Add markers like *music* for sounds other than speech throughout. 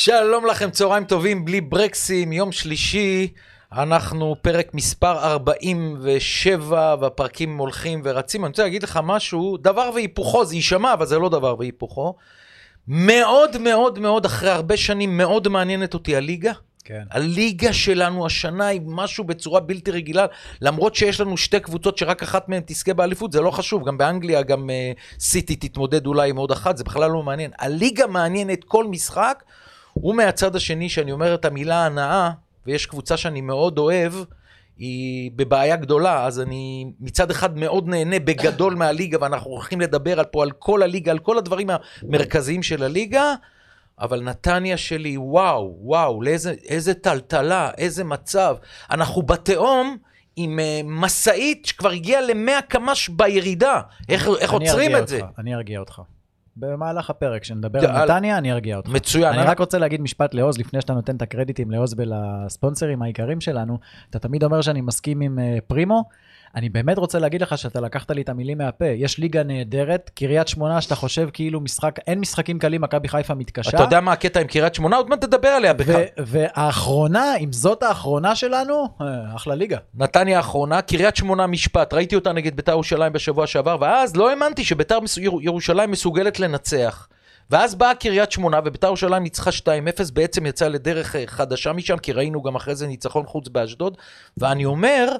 שלום לכם, צהריים טובים, בלי ברקסים, יום שלישי, אנחנו פרק מספר 47, והפרקים הולכים ורצים. אני רוצה להגיד לך משהו, דבר והיפוכו, זה יישמע, אבל זה לא דבר והיפוכו. מאוד מאוד מאוד, אחרי הרבה שנים, מאוד מעניינת אותי הליגה. כן. הליגה שלנו השנה היא משהו בצורה בלתי רגילה, למרות שיש לנו שתי קבוצות שרק אחת מהן תזכה באליפות, זה לא חשוב, גם באנגליה, גם uh, סיטי תתמודד אולי עם עוד אחת, זה בכלל לא מעניין. הליגה מעניינת כל משחק, ומהצד השני, שאני אומר את המילה הנאה, ויש קבוצה שאני מאוד אוהב, היא בבעיה גדולה, אז אני מצד אחד מאוד נהנה בגדול מהליגה, ואנחנו הולכים לדבר על פה על כל הליגה, על כל הדברים המרכזיים של הליגה, אבל נתניה שלי, וואו, וואו, לאיזה איזה טלטלה, איזה מצב. אנחנו בתהום עם uh, משאית שכבר הגיעה ל-100 קמ"ש בירידה. איך, איך אני עוצרים ארגיע את זה? אותך, אני ארגיע אותך. במהלך הפרק, כשנדבר ד- על נתניה, אני ארגיע אותך. מצוין. אני רק רוצה להגיד משפט לעוז, לפני שאתה נותן את הקרדיטים לעוז ולספונסרים העיקריים שלנו, אתה תמיד אומר שאני מסכים עם אה, פרימו. אני באמת רוצה להגיד לך שאתה לקחת לי את המילים מהפה. יש ליגה נהדרת, קריית שמונה, שאתה חושב כאילו משחק, אין משחקים קלים, מכבי חיפה מתקשה. אתה יודע מה הקטע עם קריית שמונה? עוד מעט תדבר עליה בכלל. והאחרונה, אם זאת האחרונה שלנו, אה, אחלה ליגה. נתניה האחרונה, קריית שמונה משפט, ראיתי אותה נגד ביתר ירושלים בשבוע שעבר, ואז לא האמנתי שביתר ירושלים מסוגלת לנצח. ואז באה קריית שמונה, וביתר ירושלים ניצחה 2-0, בעצם יצאה לדרך אה, חדשה משם, כי ראינו גם אחרי זה ניצחון חוץ באשדוד, ואני אומר,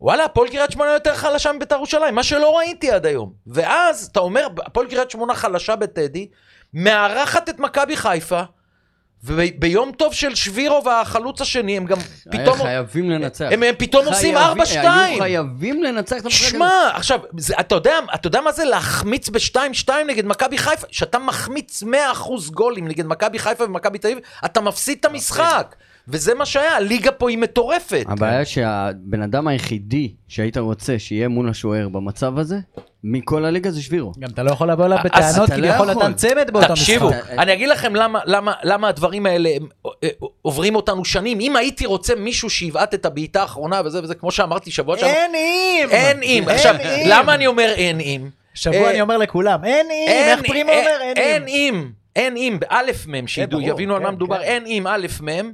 וואלה, הפועל קריית שמונה יותר חלשה מביתר ירושלים, מה שלא ראיתי עד היום. ואז, אתה אומר, הפועל קריית שמונה חלשה בטדי, מארחת את מכבי חיפה, וביום טוב של שבירו והחלוץ השני, הם גם פתאום... חייבים לנצח. הם, הם פתאום עושים חייבים- 4-2. היו חייבים לנצח את המשחק הזה. שמע, עכשיו, זה, אתה, יודע, אתה יודע מה זה להחמיץ ב-2-2 נגד מכבי חיפה? כשאתה מחמיץ 100% גולים נגד מכבי חיפה ומכבי תל אביב, אתה מפסיד את המשחק. וזה מה שהיה, הליגה פה היא מטורפת. הבעיה שהבן אדם היחידי שהיית רוצה שיהיה מול השוער במצב הזה, מכל הליגה זה שבירו. גם אתה לא יכול לבוא אליו אז בטענות, אתה לא כביכול יכול. נתן צמד באותו משחק. תקשיבו. אני אגיד לכם למה, למה, למה הדברים האלה אה, עוברים אותנו שנים. אם הייתי רוצה מישהו שיבעט את הבעיטה האחרונה וזה וזה, כמו שאמרתי שבוע שעבר, אין אם! אין אם. עכשיו, למה אני אומר אין אם? שבוע אה, אני אומר לכולם, אין אם! איך פרימו אומר? אין אם! אין אם, אין אם, באלף מם, שידעו, ברור, יבינו על מה כן, מדובר, כן. אין אם, אלף מם.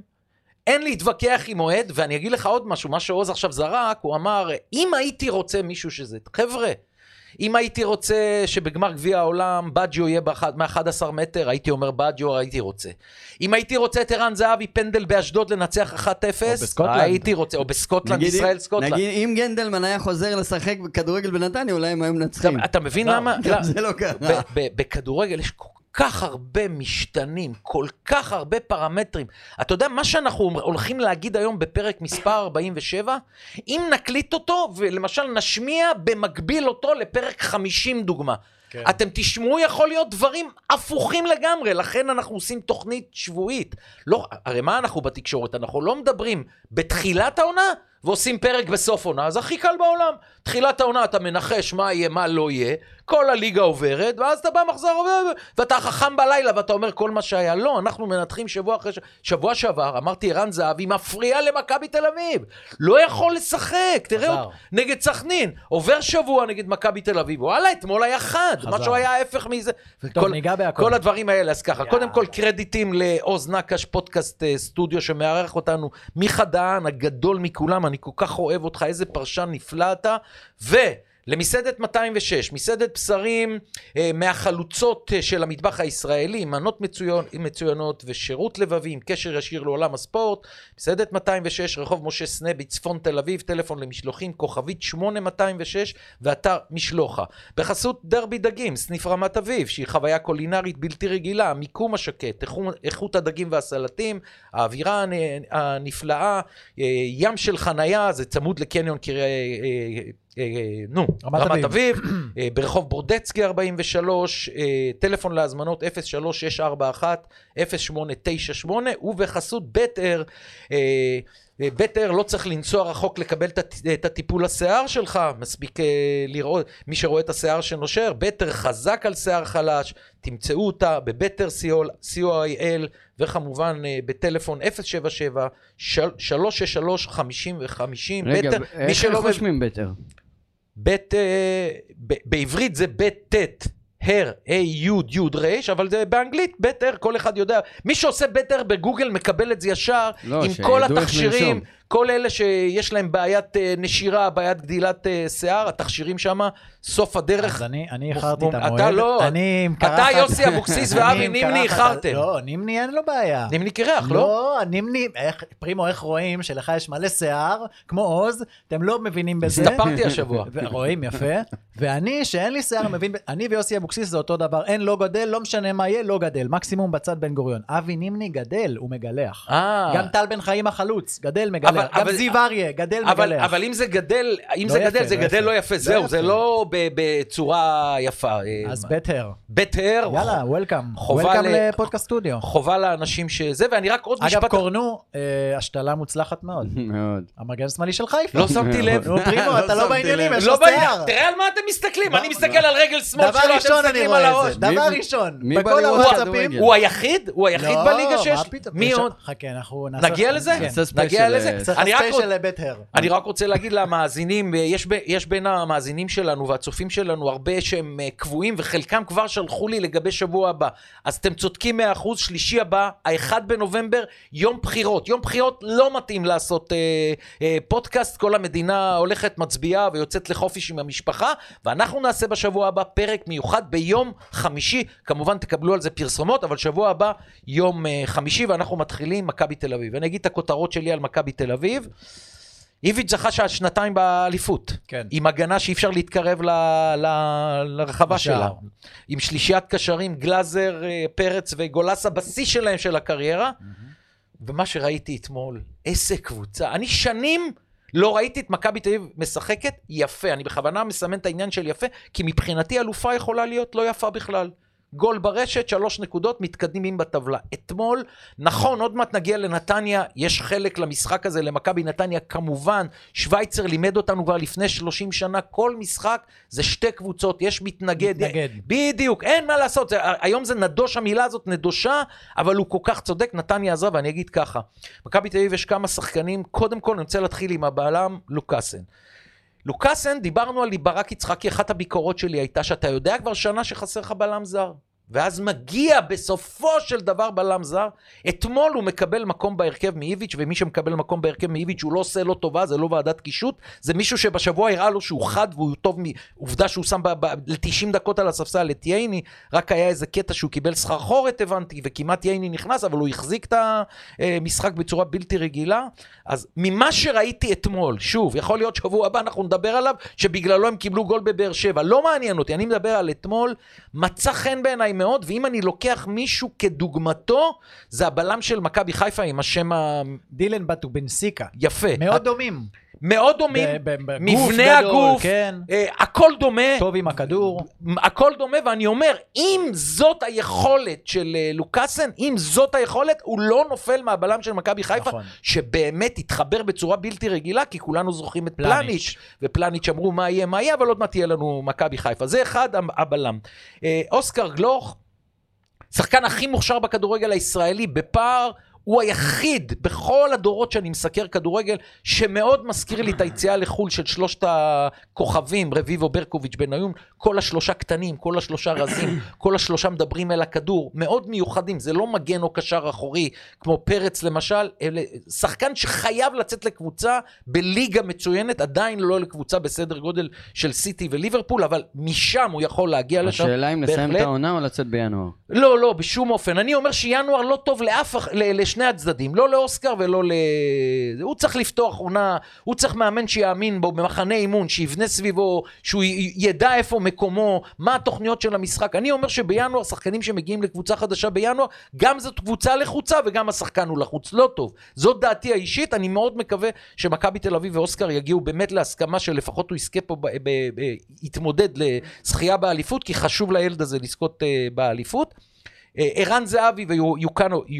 אין להתווכח עם אוהד, ואני אגיד לך עוד משהו, מה שעוז עכשיו זרק, הוא אמר, אם הייתי רוצה מישהו שזה, חבר'ה, אם הייתי רוצה שבגמר גביע העולם בג'יו יהיה מ-11 מטר, הייתי אומר בג'יו, הייתי רוצה. אם הייתי רוצה את ערן זהבי פנדל באשדוד לנצח 1-0, בסקוטלנד. הייתי רוצה, או בסקוטלנד, נגיד ישראל סקוטלנד. נגיד אם גנדלמן היה חוזר לשחק בכדורגל בנתניה, אולי הם היו מנצחים. אתה, אתה מבין למה? גם זה לא קרה. בכדורגל יש כל כך הרבה משתנים, כל כך הרבה פרמטרים. אתה יודע, מה שאנחנו הולכים להגיד היום בפרק מספר 47, אם נקליט אותו ולמשל נשמיע במקביל אותו לפרק 50 דוגמה. כן. אתם תשמעו, יכול להיות דברים הפוכים לגמרי, לכן אנחנו עושים תוכנית שבועית. לא, הרי מה אנחנו בתקשורת? אנחנו לא מדברים בתחילת העונה ועושים פרק בסוף עונה, זה הכי קל בעולם. תחילת העונה אתה מנחש מה יהיה, מה לא יהיה, כל הליגה עוברת, ואז אתה בא מחזור, ואתה חכם בלילה ואתה אומר כל מה שהיה. לא, אנחנו מנתחים שבוע אחרי ש... שבוע שעבר, אמרתי, ערן זהבי מפריע למכבי תל אביב. לא יכול לשחק, תראה. אותו, נגד סכנין. עובר שבוע נגד מכבי תל אביב, וואלה, אתמול היה חד. משהו היה ההפך מזה. טוב, ניגע בהכל. כל הדברים האלה, אז ככה. קודם כל קרדיטים לעוז נקש, פודקאסט אה, סטודיו שמארח אותנו, מיכה דהן, הגדול מכולם, אני כל כך אוהב אותך, איזה פרשן נפלא אתה, ולמסעדת 206, מסעדת בשרים אה, מהחלוצות אה, של המטבח הישראלי, מנות מצוין, מצוינות ושירות לבבי עם קשר ישיר לעולם הספורט, מסעדת 206, רחוב משה סנה בצפון תל אביב, טלפון למשלוחים, כוכבית 8206 ואתר משלוחה. בחסות דרבי דגים, סניף רמת אביב, שהיא חוויה קולינרית בלתי רגילה, המיקום השקט, איכות- הדגים והסלטים, האווירה הנ- הנפלאה, אה, ים של חנייה, זה צמוד לקניון קרי... אה, אה, נו, רמת אביב. אה, ברחוב ברודצקי 43, אה, טלפון להזמנות 03641 0898, ובחסות בית אר, בית אר לא צריך לנסוע רחוק לקבל את הט- את הטיפול השיער שלך, מספיק לראות, מי שרואה את השיער שנושר, בית אר חזק על שיער חלש, תמצאו אותה בבטר co.il, וכמובן בטלפון 077 363 50 ו-50. רגע, בטר, מי איך שלא איך מבין, רושמים בטר? בית, אה, ב- בעברית זה בית ט', הר, A, י', י', ר', אבל זה באנגלית, בטר, כל אחד יודע. מי שעושה בטר בגוגל מקבל את זה ישר, לא, עם כל התכשירים. כל אלה שיש להם בעיית אה, נשירה, בעיית גדילת אה, שיער, התכשירים שם, סוף הדרך. אז אני איחרתי את אתה המועד. לא. אני עם אתה, קרחת- יוסי אבוקסיס *laughs* ואבי נימני איחרתם. לא, נימני אין לו בעיה. נימני קרח, לא? לא, נימני, פרימו, איך רואים שלך יש מלא שיער, כמו עוז, אתם לא מבינים בזה. הסתפרתי השבוע. רואים יפה, ואני, שאין לי שיער, מבין, אני ויוסי אבוקסיס זה אותו דבר, אין לא גדל, לא משנה מה יהיה, לא גדל, מקסימום בצד בן גוריון. אבי נימני גדל, הוא מגלח. אה. גם טל בן חיים החלוץ, גדל, מגלח. אבל- גם אבל- זיו אריה, גדל, אבל, מגלח. אבל אם זה גדל, אם לא זה יפה, גדל, זה לא גדל יפה. לא יפה, לא זהו, יפה. זה לא ב- בצורה יפה. אה, אז בטר. בטר, יאללה, וולקאם. חובה וולקאם לפודקאסט סטודיו. חובה לאנשים שזה, ואני רק עוד אגב, משפט... קורנו, אה, השתלה מוצלחת מאוד. *laughs* מאוד. המגן השמאלי של חיפה. לא שמתי לב. נו, פרימו, לא אתה לא בעניינים. יש לו לא שיער. תראה על מה אתם מסתכלים, אני מסתכל על רגל שמאל דבר שלו, אתם ראשון אני מסתכלים על רואה את הראש. זה, דבר ראשון. מי בכל בליגה הוואטסאפים. כדורגל? הוא היחיד? הוא היחיד בליגה שיש? מה פתאום? מי עוד? חכה, אנחנו נעשה... נגיע לזה? כן. נגיע ספיישל, לזה? צריך אני רק ספיישל רוצה- לבית הר. אני רק רוצה להגיד למאזינים, יש, ב, יש בין המאזינים שלנו והצופים שלנו הרבה שהם אה, קבועים, וחלקם כבר שלחו לי לגבי שבוע הבא. אז אתם צודקים 100%, שלישי הבא, ה-1 בנובמבר, יום בחירות. יום בחירות לא מתאים לעשות אה, אה, פודקאסט, כל המדינה הולכת, מצביעה ויוצאת לחופש עם המשפחה, ואנחנו נעשה בשבוע הבא פרק מיוחד ביום חמישי. כמובן תקבלו על זה פרסומות, אבל שבוע הבא, יום אה, חמישי, ואנחנו מתחילים מכבי תל אביב. אני אגיד את הכותרות שלי על מכבי תל אביב. איביץ' זכה שנתיים באליפות. כן. עם הגנה שאי אפשר להתקרב ל, ל, לרחבה לשער. שלה. עם שלישיית קשרים, גלאזר, אה, פרץ וגולסה בשיא שלהם של הקריירה. ומה שראיתי אתמול, איזה קבוצה. אני שנים לא ראיתי את מכבי תל אביב משחקת יפה. אני בכוונה מסמן את העניין של יפה, כי מבחינתי אלופה יכולה להיות לא יפה בכלל. גול ברשת, שלוש נקודות, מתקדמים בטבלה. אתמול, נכון, עוד מעט נגיע לנתניה, יש חלק למשחק הזה, למכבי נתניה, כמובן, שווייצר לימד אותנו כבר לפני 30 שנה, כל משחק זה שתי קבוצות, יש מתנגד. מתנגד. בדיוק, אין מה לעשות, זה, היום זה נדוש, המילה הזאת נדושה, אבל הוא כל כך צודק, נתניה עזרה, ואני אגיד ככה, מכבי תל אביב יש כמה שחקנים, קודם כל אני רוצה להתחיל עם הבלם לוקאסן. לוקאסן, דיברנו על ברק יצחקי, אחת הביקורות שלי הייתה שאתה יודע כבר שנה שחסר לך בלם זר. ואז מגיע בסופו של דבר בלם זר. אתמול הוא מקבל מקום בהרכב מאיביץ', ומי שמקבל מקום בהרכב מאיביץ' הוא לא עושה לו טובה, זה לא ועדת קישוט, זה מישהו שבשבוע הראה לו שהוא חד והוא טוב, מ... עובדה שהוא שם ל-90 דקות על הספסל את ייני, רק היה איזה קטע שהוא קיבל סחרחורת הבנתי, וכמעט ייני נכנס, אבל הוא החזיק את המשחק בצורה בלתי רגילה. אז ממה שראיתי אתמול, שוב, יכול להיות שבוע הבא אנחנו נדבר עליו, שבגללו הם קיבלו גול בבאר שבע, לא מעניין אותי, אני מדבר על אתמול, מצא חן בעיניי מאוד, ואם אני לוקח מישהו כדוגמתו, זה הבלם של מכבי חיפה עם השם דילן בטובנסיקה. היפה. מאוד דומים. מאוד דומים, מבנה גדול, הגוף, כן. אה, הכל דומה. טוב עם הכדור. הכל דומה, ואני אומר, אם זאת היכולת של אה, לוקאסן, אם זאת היכולת, הוא לא נופל מהבלם של מכבי חיפה, נכון. שבאמת התחבר בצורה בלתי רגילה, כי כולנו זוכרים את פלניץ'. פלניץ', ופלניץ' אמרו מה יהיה, מה יהיה, אבל עוד מעט תהיה לנו מכבי חיפה. זה אחד הבלם. אה, אוסקר גלוך, שחקן הכי מוכשר בכדורגל הישראלי, בפער. הוא היחיד בכל הדורות שאני מסקר כדורגל, שמאוד מזכיר לי את היציאה לחו"ל של שלושת הכוכבים, רביבו, ברקוביץ', בניון, כל השלושה קטנים, כל השלושה רזים, *coughs* כל השלושה מדברים אל הכדור, מאוד מיוחדים, זה לא מגן או קשר אחורי, כמו פרץ למשל, אלה, שחקן שחייב לצאת לקבוצה בליגה מצוינת, עדיין לא לקבוצה בסדר גודל של סיטי וליברפול, אבל משם הוא יכול להגיע לשם. השאלה אם לסיים את. העונה או לצאת בינואר. לא, לא, בשום אופן. אני אומר שינואר לא טוב לאף, ל- לשני הצדדים, לא לאוסקר ולא ל... הוא צריך לפתוח עונה, הוא צריך מאמן שיאמין בו במחנה אימון, שיבנה סביבו, שהוא ידע איפה מקומו, מה התוכניות של המשחק. אני אומר שבינואר, שחקנים שמגיעים לקבוצה חדשה בינואר, גם זאת קבוצה לחוצה וגם השחקן הוא לחוץ. לא טוב. זאת דעתי האישית, אני מאוד מקווה שמכבי תל אביב ואוסקר יגיעו באמת להסכמה שלפחות הוא יזכה פה, ב- ב- ב- יתמודד לזכייה באליפות, כי חשוב לילד הזה לזכות אה, באליפות. אה, ערן זהבי יובנוביץ'.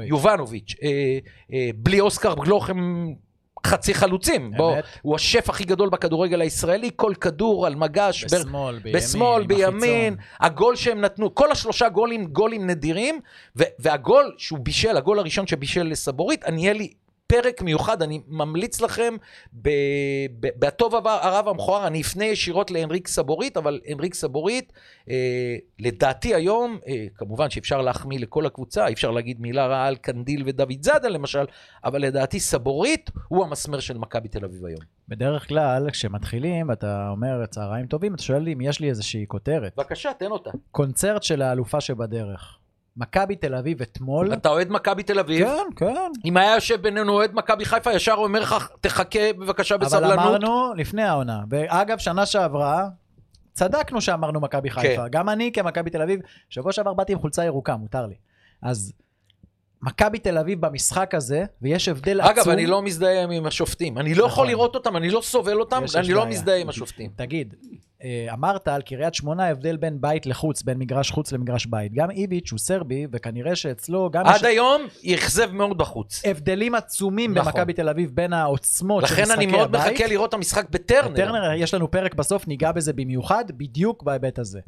ויובנוביץ', אה, אה, בלי אוסקר גלוך הם חצי חלוצים. בוא. הוא השף הכי גדול בכדורגל הישראלי, כל כדור על מגש, בשמאל, בימין, בשמאל, בימין. הגול שהם נתנו, כל השלושה גולים, גולים נדירים, ו- והגול שהוא בישל, הגול הראשון שבישל לסבורית, עניאלי פרק מיוחד, אני ממליץ לכם, ב- ב- בטוב הרב- המכוער, אני אפנה ישירות להנריק סבורית, אבל הנריק סבורית, אה, לדעתי היום, אה, כמובן שאפשר להחמיא לכל הקבוצה, אי אפשר להגיד מילה רעה על קנדיל ודוד זאדה למשל, אבל לדעתי סבורית הוא המסמר של מכבי תל אביב היום. בדרך כלל, כשמתחילים, ואתה אומר צהריים טובים, אתה שואל לי אם יש לי איזושהי כותרת. בבקשה, תן אותה. קונצרט של האלופה שבדרך. מכבי תל אביב אתמול. אתה אוהד מכבי תל אביב? כן, כן. אם היה יושב בינינו אוהד מכבי חיפה, ישר אומר לך, תחכה בבקשה אבל בסבלנות. אמרנו לפני העונה. ואגב, שנה שעברה, צדקנו שאמרנו מכבי חיפה. גם אני כמכבי תל אביב, שבוע שעבר באתי עם חולצה ירוקה, מותר לי. אז מכבי תל אביב במשחק הזה, ויש הבדל עצום. אגב, אני לא מזדהה עם השופטים. אני לא יכול נכון. לראות אותם, אני לא סובל אותם, יש- אני יש לא בעיה. מזדהה עם השופטים. תגיד, אה, אמרת על קריית שמונה הבדל בין בית לחוץ, בין מגרש חוץ למגרש בית. גם איביץ' הוא סרבי, וכנראה שאצלו גם יש עד היום, אכזב מאוד בחוץ. הבדלים עצומים נכון. במכבי תל אביב בין העוצמות של לכן משחקי אני מאוד הבית. מחכה לראות את המשחק בטרנר. טרנר, יש לנו פרק בסוף, ניגע בזה במיוחד, בדיוק בהיבט הזה.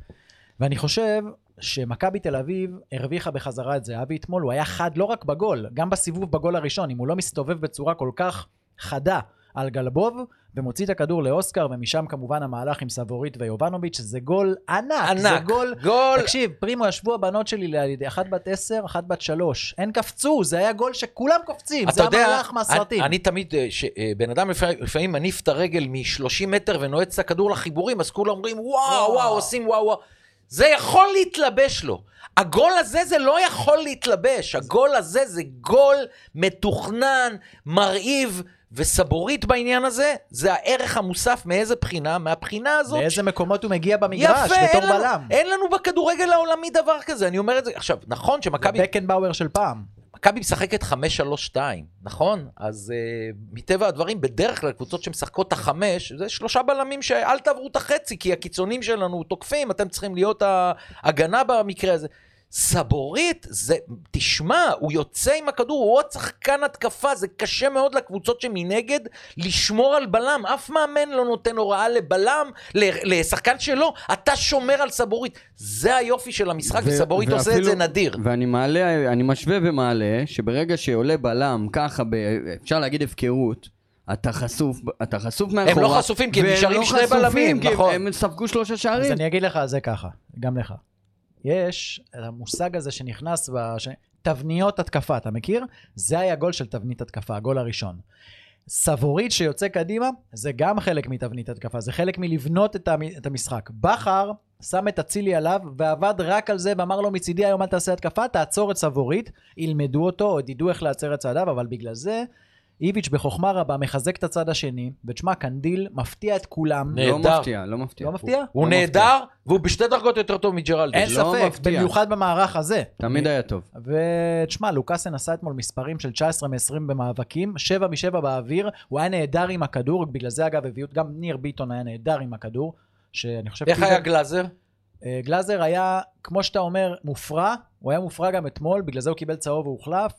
ואני חושב שמכבי תל אביב הרוויחה בחזרה את זהבי אתמול, הוא היה חד לא רק בגול, גם בסיבוב בגול הראשון, אם הוא לא מסתובב בצורה כל כך חדה על גלבוב, ומוציא את הכדור לאוסקר, ומשם כמובן המהלך עם סבורית ויובנוביץ', זה גול ענק, זה ענק. גול... גול. תקשיב, פרימו, ישבו הבנות שלי לידי, אחת בת עשר, אחת בת שלוש. הן קפצו, זה היה גול שכולם קופצים, זה יודע, המהלך מהסרטים. אני, אני תמיד, אה, שבן אדם לפעמים, לפעמים מניף את הרגל מ-30 מטר ונועץ את הכדור לחיבורים, אז כולם אומרים, וואו, וואו. וואו, עושים וואו, וואו. זה יכול להתלבש לו. הגול הזה זה לא יכול להתלבש. הגול הזה זה גול מתוכנן, מרהיב, וסבורית בעניין הזה, זה הערך המוסף מאיזה בחינה? מהבחינה הזאת לאיזה מקומות הוא מגיע במגרש, יפה, אין בתור לנו, בלם. אין לנו בכדורגל העולמי דבר כזה, אני אומר את זה. עכשיו, נכון שמכבי בקנבאואר של פעם. מכבי משחקת 5-3-2, נכון? אז uh, מטבע הדברים, בדרך כלל קבוצות שמשחקות את החמש, זה שלושה בלמים שאל תעברו את החצי, כי הקיצונים שלנו תוקפים, אתם צריכים להיות ההגנה במקרה הזה. סבורית, זה, תשמע, הוא יוצא עם הכדור, הוא עוד שחקן התקפה, זה קשה מאוד לקבוצות שמנגד לשמור על בלם. אף מאמן לא נותן הוראה לבלם, לשחקן שלו, אתה שומר על סבורית. זה היופי של המשחק, ו- וסבורית עושה את ואפילו- זה נדיר. ואני מעלה, אני משווה ומעלה, שברגע שעולה בלם ככה, ב, אפשר להגיד הפקרות, אתה חשוף, אתה חשוף מאחורה. לא חשופים, כי הם נשארים לא שני בלמים, נכון. הם ספגו שלושה אז שערים. אני אגיד לך זה ככה, גם לך. יש המושג הזה שנכנס, בש... תבניות התקפה, אתה מכיר? זה היה גול של תבנית התקפה, הגול הראשון. סבורית שיוצא קדימה, זה גם חלק מתבנית התקפה, זה חלק מלבנות את, המ... את המשחק. בכר שם את אצילי עליו ועבד רק על זה ואמר לו מצידי היום אל תעשה התקפה, תעצור את סבורית, ילמדו אותו, עוד ידעו איך להצר את צעדיו, אבל בגלל זה איביץ' בחוכמה רבה מחזק את הצד השני, ותשמע, קנדיל מפתיע את כולם. נהדר. לא מפתיע, לא מפתיע. לא מפתיע? הוא לא נהדר, והוא בשתי דרגות יותר טוב מג'רלדש. אין לא ספק, מפתיע. במיוחד במערך הזה. תמיד היה טוב. ותשמע, לוקאסן עשה אתמול מספרים של 19 מ-20 במאבקים, 7 מ-7 באוויר, הוא היה נהדר עם הכדור, בגלל זה אגב הביאו, גם ניר ביטון היה נהדר עם הכדור, שאני חושב... איך פיזר- היה גלאזר? אה, גלאזר היה, כמו שאתה אומר, מופרע, הוא היה מופרע גם אתמול, בגלל זה הוא קיבל צהוב והוחלף.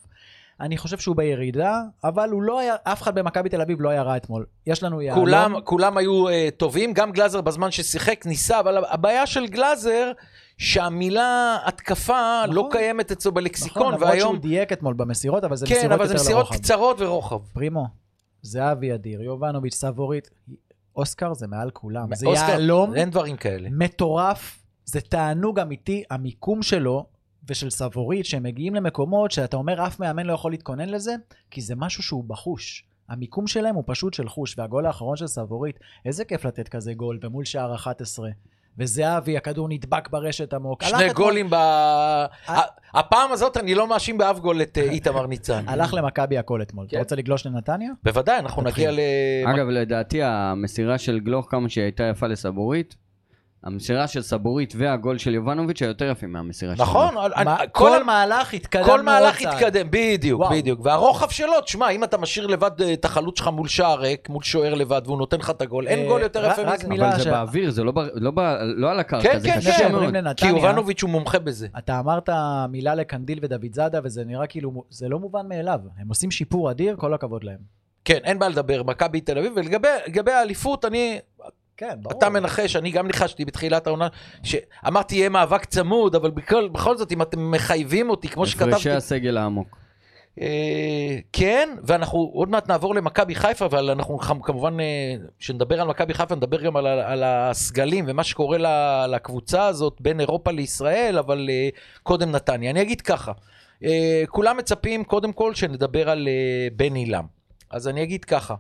אני חושב שהוא בירידה, אבל הוא לא היה, אף אחד במכבי תל אביב לא היה רע אתמול. יש לנו יהלום. כולם, כולם היו uh, טובים, גם גלאזר בזמן ששיחק ניסה, אבל הבעיה של גלאזר, שהמילה התקפה נכון. לא קיימת אצלו נכון, בלקסיקון, למרות והיום... שהוא דייק אתמול במסירות, אבל זה כן, מסירות אבל יותר זה מסירות לרוחב. קצרות ורוחב. פרימו, זהבי אדיר, יובנוביץ', סבורית, אוסקר זה מעל כולם. זה אוסקר, יהלום אין דברים כאלה. מטורף, זה תענוג אמיתי, המיקום שלו ושל סבורית, שהם מגיעים למקומות שאתה אומר אף מאמן לא יכול להתכונן לזה, כי זה משהו שהוא בחוש. המיקום שלהם הוא פשוט של חוש, והגול האחרון של סבורית, איזה כיף לתת כזה גול במול שער 11. וזהבי, הכדור נדבק ברשת עמוק. שני גולים ב... הפעם הזאת אני לא מאשים באף גול את אה, איתמר ניצן. הלך למכבי הכל אתמול. כן. אתה רוצה לגלוש לנתניה? בוודאי, אנחנו. נגיע ל... אגב, לדעתי המסירה של גלוך, כמה שהיא הייתה יפה לסבורית, המסירה של סבורית והגול של יובנוביץ' היו יותר יפים מהמסירה של נכון. אני- מה- כל כל מהלך התקדמנו כל מהלך צעד. התקדם, בדיוק, וואו. בדיוק. והרוחב שלו, תשמע, אם אתה משאיר לבד אה, את החלוץ שלך מול שער ריק, מול שוער לבד, והוא נותן לך את הגול, אין אה, גול יותר רק- יפה רק מזה. מילה אבל זה ש- באוויר, זה לא ב- לא ב- לא על הקרקע, כן, זה כן, קשה כן. מאוד. כי יובנוביץ' הוא מומחה בזה. אתה אמרת מילה לקנדיל ודוד זאדה, וזה נראה כאילו, זה לא מובן מאליו. הם עושים שיפור אדיר, כל הכבוד להם. כן, אין בעיה לדבר, מכבי תל אביב, ולגבי לגבי האליפות, אני, כן, ברור. אתה מנחש, אני גם ניחשתי בתחילת העונה, שאמרתי יהיה מאבק צמוד, אבל בכל, בכל זאת, אם אתם מחייבים אותי, כמו שכתבתי, הפרשי הסגל העמוק. אה, כן, ואנחנו עוד מעט נעבור למכבי חיפה, אבל אנחנו כמ- כמובן, אה, כשנדבר על מכבי חיפה, נדבר גם על, על הסגלים ומה שקורה ל- לקבוצה הזאת בין אירופה לישראל, אבל אה, קודם נתניה. אני אגיד ככה, אה, כולם מצפים קודם כל שנדבר על אה, בן עילם. אז אני אגיד ככה, אה,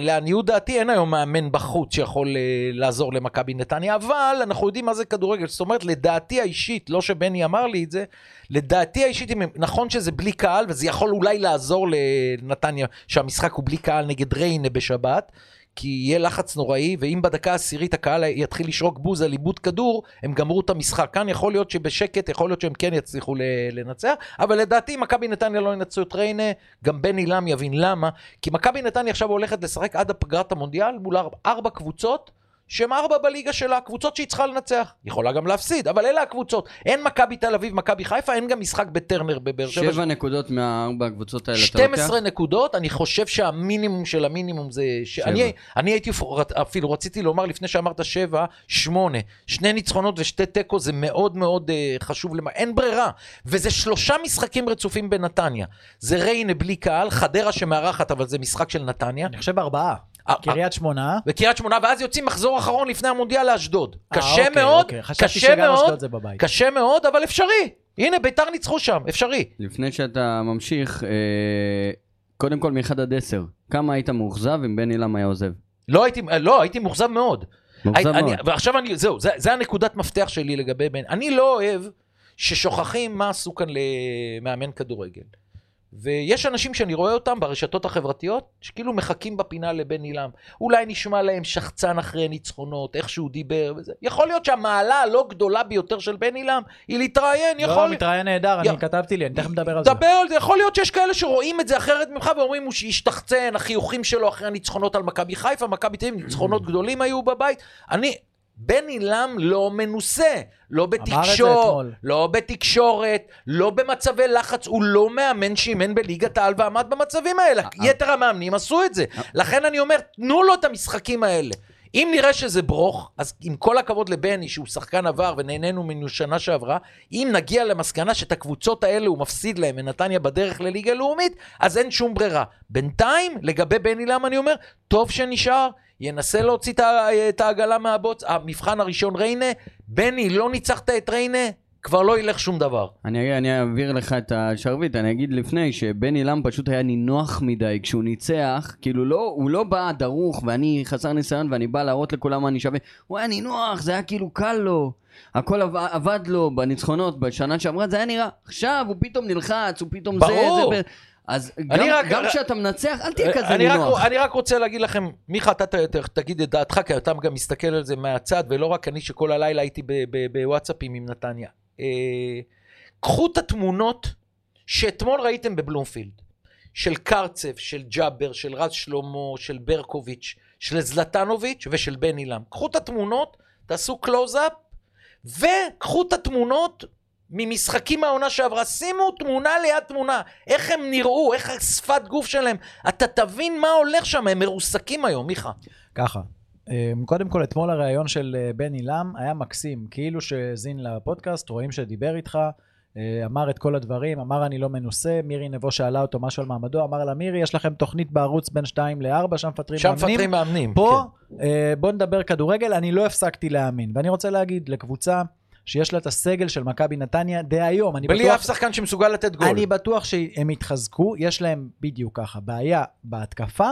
לעניות דעתי אין היום מאמן בחוץ שיכול אה, לעזור למכבי נתניה, אבל אנחנו יודעים מה זה כדורגל. זאת אומרת, לדעתי האישית, לא שבני אמר לי את זה, לדעתי האישית, נכון שזה בלי קהל, וזה יכול אולי לעזור לנתניה שהמשחק הוא בלי קהל נגד ריינה בשבת, כי יהיה לחץ נוראי, ואם בדקה העשירית הקהל יתחיל לשרוק בוז על איבוד כדור, הם גמרו את המשחק. כאן יכול להיות שבשקט, יכול להיות שהם כן יצליחו לנצח, אבל לדעתי מכבי נתניה לא ינצחו את ריינה, גם בן עילם יבין למה. כי מכבי נתניה עכשיו הולכת לשחק עד הפגרת המונדיאל מול ארבע קבוצות. שהן ארבע בליגה שלה, קבוצות שהיא צריכה לנצח. יכולה גם להפסיד, אבל אלה הקבוצות. אין מכבי תל אביב, מכבי חיפה, אין גם משחק בטרנר בבאר שבע. שבע נקודות מהארבע הקבוצות האלה, אתה לוקח? 12 נקודות, אני חושב שהמינימום של המינימום זה... ש... שבע. אני, אני הייתי, אפילו רציתי לומר לפני שאמרת שבע, שמונה. שני ניצחונות ושתי תיקו זה מאוד מאוד uh, חשוב, למה, אין ברירה. וזה שלושה משחקים רצופים בנתניה. זה ריינה בלי קהל, חדרה שמארחת, אבל זה משחק של נתניה. אני חושב ארבעה. אה, קריית שמונה. וקריית שמונה, ואז יוצאים מחזור אחרון לפני המונדיאל לאשדוד. אה, קשה אוקיי, מאוד, אוקיי. חשבתי קשה שגם מאוד, אשדוד זה בבית. קשה מאוד, אבל אפשרי. הנה, ביתר ניצחו שם, אפשרי. לפני שאתה ממשיך, אה, קודם כל מ-1 עד 10, כמה היית מאוכזב אם בן עילם היה עוזב? לא הייתי, לא, הייתי מאוכזב מאוד. מאוכזב אני, מאוד. אני, ועכשיו אני, זהו, זה, זה הנקודת מפתח שלי לגבי בן. אני לא אוהב ששוכחים מה עשו כאן למאמן כדורגל. ויש אנשים שאני רואה אותם ברשתות החברתיות, שכאילו מחכים בפינה לבן עילם. אולי נשמע להם שחצן אחרי ניצחונות, איך שהוא דיבר וזה. יכול להיות שהמעלה הלא גדולה ביותר של בן עילם היא להתראיין, לא, יכול... מתראיין נהדר, יא- אני כתבתי לי, אני תכף מדבר על זה. דבר על זה, יכול להיות שיש כאלה שרואים את זה אחרת ממך ואומרים הוא שהשתחצן, החיוכים שלו אחרי הניצחונות על מכבי חיפה, מכבי תל אביב, ניצחונות *clears throat* גדולים היו בבית. אני, בן עילם לא מנוסה, לא אתמול. לא בתקשורת, לא במצבי לחץ, הוא לא מאמן שאימן בליגת העל ועמד במצבים האלה. אה, יתר המאמנים עשו את זה. לכן אני אומר, תנו לו את המשחקים האלה. אם נראה שזה ברוך, אז עם כל הכבוד לבני, שהוא שחקן עבר ונהנינו ממנו שנה שעברה, אם נגיע למסקנה שאת הקבוצות האלה הוא מפסיד להם, ונתניה בדרך לליגה לאומית, אז אין שום ברירה. בינתיים, לגבי בני למה אני אומר, טוב שנשאר, ינסה להוציא את העגלה מהבוץ. המבחן הראשון ריינה, בני, לא ניצחת את ריינה, כבר לא ילך שום דבר. אני, אני אעביר לך את השרביט, אני אגיד לפני שבן עילם פשוט היה נינוח מדי כשהוא ניצח, כאילו לא, הוא לא בא דרוך ואני חסר ניסיון ואני בא להראות לכולם מה אני שווה, הוא היה נינוח, זה היה כאילו קל לו, הכל עבד, עבד לו בניצחונות בשנה שעברה, זה היה נראה, עכשיו הוא פתאום נלחץ, הוא פתאום ברור. זה, זה, ב- אז גם, רק- גם כשאתה מנצח, אל תהיה כזה אני רק, נינוח. אני רק רוצה להגיד לכם, מיכה, אתה תגיד את דעתך, כי אתה גם מסתכל על זה מהצד, ולא רק אני שכל הלילה הייתי בוואטסאפים עם נתניה. אה, קחו את התמונות שאתמול ראיתם בבלומפילד, של קרצב, של ג'אבר, של רז שלמה, של ברקוביץ', של זלטנוביץ' ושל בן עילם. קחו את התמונות, תעשו קלוז-אפ, וקחו את התמונות ממשחקים מהעונה שעברה, שימו תמונה ליד תמונה, איך הם נראו, איך השפת גוף שלהם, אתה תבין מה הולך שם, הם מרוסקים היום, מיכה. ככה. אמ, קודם כל, אתמול הריאיון של אה, בן עילם היה מקסים. כאילו שהאזין לפודקאסט, רואים שדיבר איתך, אה, אמר את כל הדברים, אמר אני לא מנוסה, מירי נבו שאלה אותו משהו על מעמדו, אמר לה מירי, יש לכם תוכנית בערוץ בין 2 ל-4, שם מפטרים שם מאמנים. מפטרים מאמנים. פה, כן. אה, בוא נדבר כדורגל, אני לא הפסקתי להאמין. ואני רוצה להגיד לקבוצה שיש לה את הסגל של מכבי נתניה דהיום, בלי בטוח... אף שחקן שמסוגל לתת גול. אני בטוח שהם יתחזקו, יש להם בדיוק ככה, בעיה בהתקפה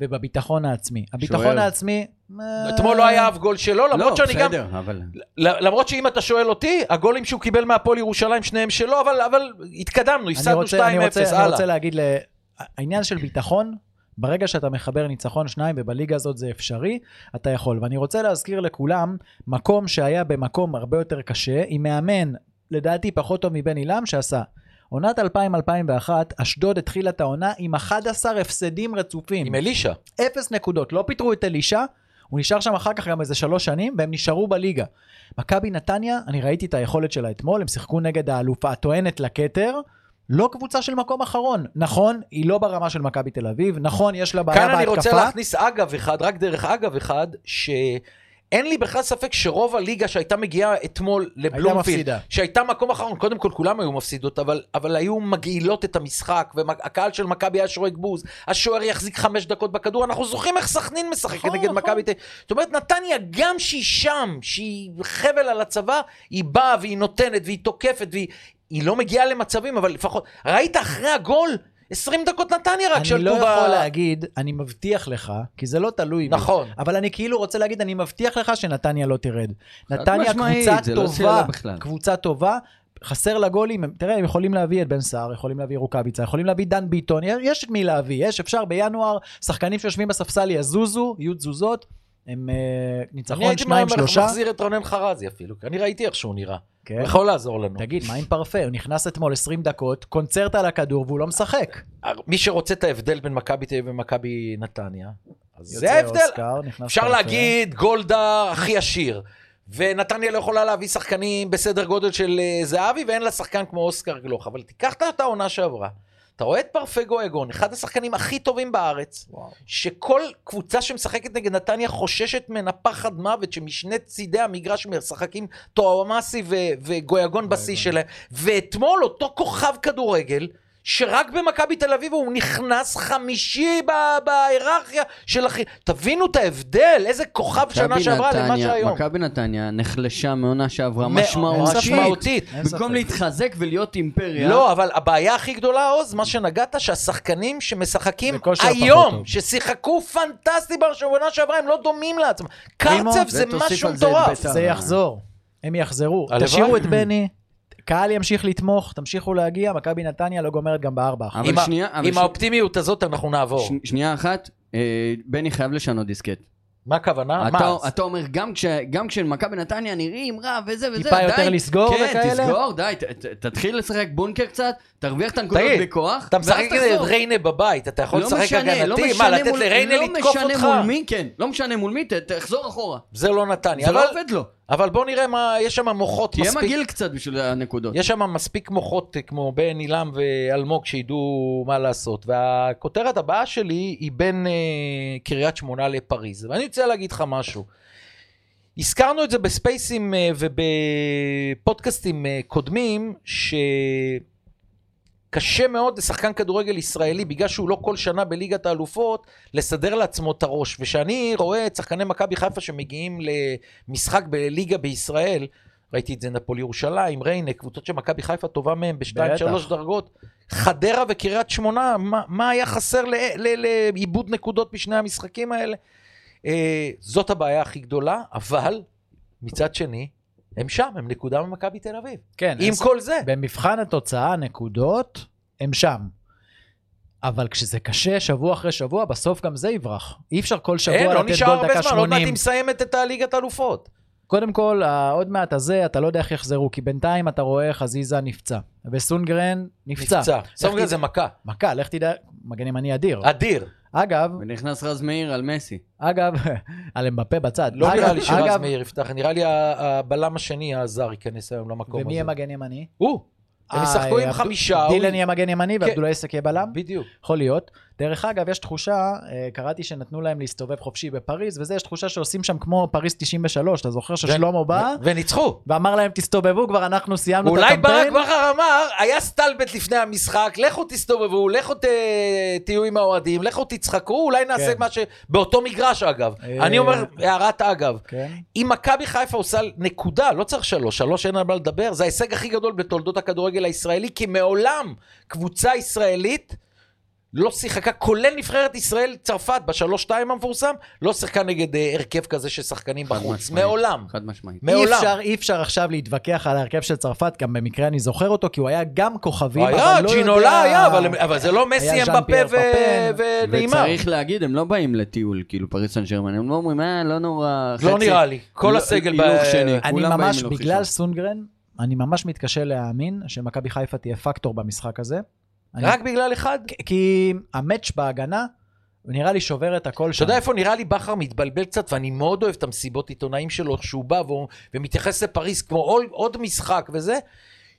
ובביטחון העצמי. הביטחון שוער. העצמי... אה, אתמול לא היה אף גול שלו, למרות לא, שאני גם... בסדר, אבל... ל- למרות שאם אתה שואל אותי, הגולים שהוא קיבל מהפועל ירושלים, שניהם שלו, אבל, אבל התקדמנו, אני הפסדנו 2-0, רוצה, אני רוצה, אני הלאה. רוצה להגיד, ל... העניין של ביטחון, ברגע שאתה מחבר ניצחון שניים, ובליגה הזאת זה אפשרי, אתה יכול. ואני רוצה להזכיר לכולם, מקום שהיה במקום הרבה יותר קשה, עם מאמן, לדעתי פחות טוב מבן עילם, שעשה. עונת 2000-2001, אשדוד התחילה את העונה עם 11 הפסדים רצופים. עם אלישע. אפס נקודות, לא פיטרו את אלישע, הוא נשאר שם אחר כך גם איזה שלוש שנים, והם נשארו בליגה. מכבי נתניה, אני ראיתי את היכולת שלה אתמול, הם שיחקו נגד האלופה הטוענת לכתר, לא קבוצה של מקום אחרון. נכון, היא לא ברמה של מכבי תל אביב, נכון, יש לה בעיה כאן בהתקפה. אני רוצה להכניס אגב אחד, רק דרך אגב אחד, אין לי בכלל ספק שרוב הליגה שהייתה מגיעה אתמול לבלומפילד. שהייתה מקום אחרון, קודם כל כולם היו מפסידות, אבל, אבל היו מגעילות את המשחק, והקהל של מכבי היה שורק בוז, השוער יחזיק חמש דקות בכדור, אנחנו זוכרים איך סכנין משחקת נכון, נגד נכון. מכבי תל זאת אומרת, נתניה, גם שהיא שם, שהיא חבל על הצבא, היא באה והיא נותנת והיא תוקפת, והיא היא לא מגיעה למצבים, אבל לפחות, ראית אחרי הגול? 20 דקות נתניה רק אני שלטו לא ב... יכול להגיד, אני מבטיח לך, כי זה לא תלוי בי. נכון. אבל אני כאילו רוצה להגיד, אני מבטיח לך שנתניה לא תרד. נתניה קבוצה לא טובה, בכלל. קבוצה טובה, חסר לה גולים, תראה, הם יכולים להביא את בן סער, יכולים להביא רוקאביצה, יכולים להביא דן ביטון, יש את מי להביא, יש, אפשר בינואר, שחקנים שיושבים בספסל יזוזו, יהיו תזוזות, הם אה, אני ניצחון הייתי שניים, שלושה. מחזיר את רונן חרזי אפילו, כי אני ראיתי איך שהוא נראה. כן. הוא יכול לעזור לנו. תגיד, מה עם פרפה? הוא נכנס אתמול 20 דקות, קונצרט על הכדור והוא לא משחק. מי שרוצה את ההבדל בין מכבי תל אביב ומכבי נתניה, זה ההבדל. אוסקר, אפשר פרפה. להגיד גולדה הכי עשיר, ונתניה לא יכולה להביא שחקנים בסדר גודל של אה, זהבי, ואין לה שחקן כמו אוסקר גלוך, אבל תיקח את העונה שעברה. אתה רואה את פרפגו אגון, אחד השחקנים הכי טובים בארץ, וואו. שכל קבוצה שמשחקת נגד נתניה חוששת ממנה פחד מוות, שמשני צידי המגרש משחקים טועמאסי וגויגון בשיא שלהם. ואתמול אותו כוכב כדורגל, שרק במכבי תל אביב הוא נכנס חמישי בהיררכיה של אחי... תבינו את ההבדל, איזה כוכב שנה שעברה למה שהיום. מכבי נתניה נחלשה מעונה שעברה משמעותית. במקום. להתחזק ולהיות אימפריה. לא, אבל הבעיה הכי גדולה, עוז, מה שנגעת, שהשחקנים שמשחקים היום. ששיחקו פנטסטי בשבועונה שעברה, הם לא דומים לעצמם. קרצב זה משהו מטורף. בית"ר. זה יחזור, הם יחזרו. תשאירו את בני, קהל ימשיך לתמוך, תמשיכו להגיע, מכבי נתניה לא גומרת גם בארבע. אבל עם שנייה, אבל עם ש- האופטימיות הזאת אנחנו נעבור. ש- שנייה אחת, אה, בני חייב לשנות דיסקט. מה הכוונה? אתה, מה? אתה אומר, גם, כש, גם כשמכבי נתניה נראים רע וזה וזה, טיפה די. יותר לסגור כן, וכאלה? תסגור, די, ת, ת, תתחיל לשחק בונקר קצת, תרוויח את הנקודות תגיד, בכוח, אתה משחק תחזור. ריינה בבית, אתה יכול לא לשחק משנה, לא הגנתי? מה, משנה לתת לריינה לא לתקוף משנה אותך? מול מי, כן, לא משנה מול מי, ת- תחזור אחורה. זה לא נתניה. זה לא עובד לו. אבל בוא נראה מה, יש שם מוחות תהיה מספיק. מגעיל קצת בשביל הנקודות. יש שם מספיק מוחות אה, כמו בן עילם ואלמוג שידעו מה לעשות. והכותרת הבאה שלי היא בין אה, קריית שמונה לפריז. ואני רוצה להגיד לך משהו. הזכרנו את זה בספייסים אה, ובפודקאסטים אה, קודמים, שקשה מאוד לשחקן כדורגל ישראלי, בגלל שהוא לא כל שנה בליגת האלופות, לסדר לעצמו את הראש. וכשאני רואה את שחקני מכבי חיפה שמגיעים למשחק בליגה בישראל, ראיתי את זה נפול ירושלים, ריינה, קבוצות שמכבי חיפה טובה מהן בשתיים. שלוש דרגות. חדרה וקריית שמונה, מה, מה היה חסר ל- ל- לאיבוד נקודות בשני המשחקים האלה? אה, זאת הבעיה הכי גדולה, אבל מצד שני, הם שם, הם נקודה ממכבי תל אביב. כן, עם אז כל זה. במבחן התוצאה, נקודות, הם שם. אבל כשזה קשה שבוע אחרי שבוע, בסוף גם זה יברח. אי אפשר כל שבוע אין, לא לתת נשאר גול הרבה דקה זמן, עוד מעט 80. היא מסיימת את הליגת האלופות. קודם כל, עוד מעט הזה, אתה לא יודע איך יחזרו, כי בינתיים אתה רואה חזיזה נפצע, וסונגרן נפצע. נפצע. סונגרן זה מכה. מכה, לך תדע, מגן ימני אדיר. אדיר. אגב, ונכנס רז מאיר על מסי. אגב, על אמבפה בצד. לא אגב- נראה לי שרז אגב, מאיר יפתח, נראה לי הבלם השני, הזר, ייכנס היום למקום הזה. ומי יהיה מגן ימני? הוא. הם אה, ישחקו עם חמישה. דילן יהיה מגן ימני כן. ועבדולאי עסק יהיה בלם? בדיוק. יכול להיות. דרך אגב, יש תחושה, אה, קראתי שנתנו להם להסתובב חופשי בפריז, וזה, יש תחושה שעושים שם כמו פריז 93, אתה זוכר ששלמה בא, וניצחו. ואמר להם, תסתובבו, כבר אנחנו סיימנו את אולי ברק הקמפיין. בכר אמר, היה סטלבט לפני המשחק, לכו תסתובבו, לכו ת- תהיו עם האוהדים, לכו תצחקו, אולי נעשה כן. מה ש... באותו מגרש אגב. אה, אני אומר, הערת אגב. כן. אם מכבי חיפה עושה נקודה, לא צריך שלוש, שלוש אין על מה לדבר, זה ההישג הכי גדול בתולדות הכדורגל הישראלי, כי מעולם קבוצה ישראלית לא שיחקה, כולל נבחרת ישראל צרפת בשלוש-שתיים המפורסם, לא שיחקה נגד אה, הרכב כזה של שחקנים חד בחוץ. משמעית. מעולם. חד משמעית. אי מעולם. אפשר, אי אפשר עכשיו להתווכח על ההרכב של צרפת, גם במקרה אני זוכר אותו, כי הוא היה גם כוכבים, היה, אבל לא ג'ינולה יודע... היה, אבל- אבל זה לא מסי, היה ז'אן אמבפה פייר ו- פאפן, ונעימר. וצריך להגיד, הם לא באים לטיול, כאילו פריס סן ג'רמן, הם לא אומרים, אה, לא נורא. לא חצי- נראה לי. כל לא- הסגל ב- הילוך שני. אני כולם באים ממש, הילוך בגלל ראשון. סונגרן, אני ממש מתקשה להאמין שמכבי חיפה תהיה פקטור במשחק הזה. אני- רק בגלל אחד? כי המאץ' בהגנה, נראה לי שובר את הכל אתה שם. יודע איפה נראה לי בכר מתבלבל קצת, ואני מאוד אוהב את המסיבות עיתונאים שלו, שהוא בא והוא- ומתייחס לפריז כמו עוד משחק וזה,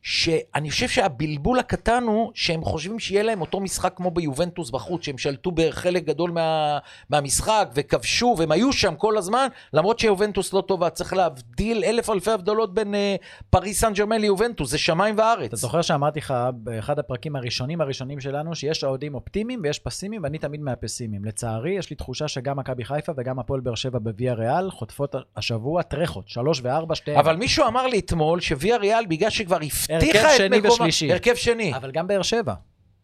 שאני חושב שהבלבול הקטן הוא שהם חושבים שיהיה להם אותו משחק כמו ביובנטוס בחוץ, שהם שלטו בחלק גדול מה, מהמשחק וכבשו, והם היו שם כל הזמן, למרות שיובנטוס לא טובה. צריך להבדיל אלף אלפי הבדלות בין אה, פריס סן ג'רמן ליובנטוס, זה שמיים וארץ. אתה זוכר שאמרתי לך באחד הפרקים הראשונים הראשונים שלנו, שיש אוהדים אופטימיים ויש פסימיים, ואני תמיד מהפסימיים. לצערי, יש לי תחושה שגם מכבי חיפה וגם הפועל באר שבע בוויה ריאל חוטפות השבוע טרחות, שלוש וארבע, שתיהן. אבל מישהו אמר לי אתמול שוויה ריאל, בגלל שכבר הבטיחה הרכב את שני מקומה... ושלישי. הרכב שני. אבל גם באר שבע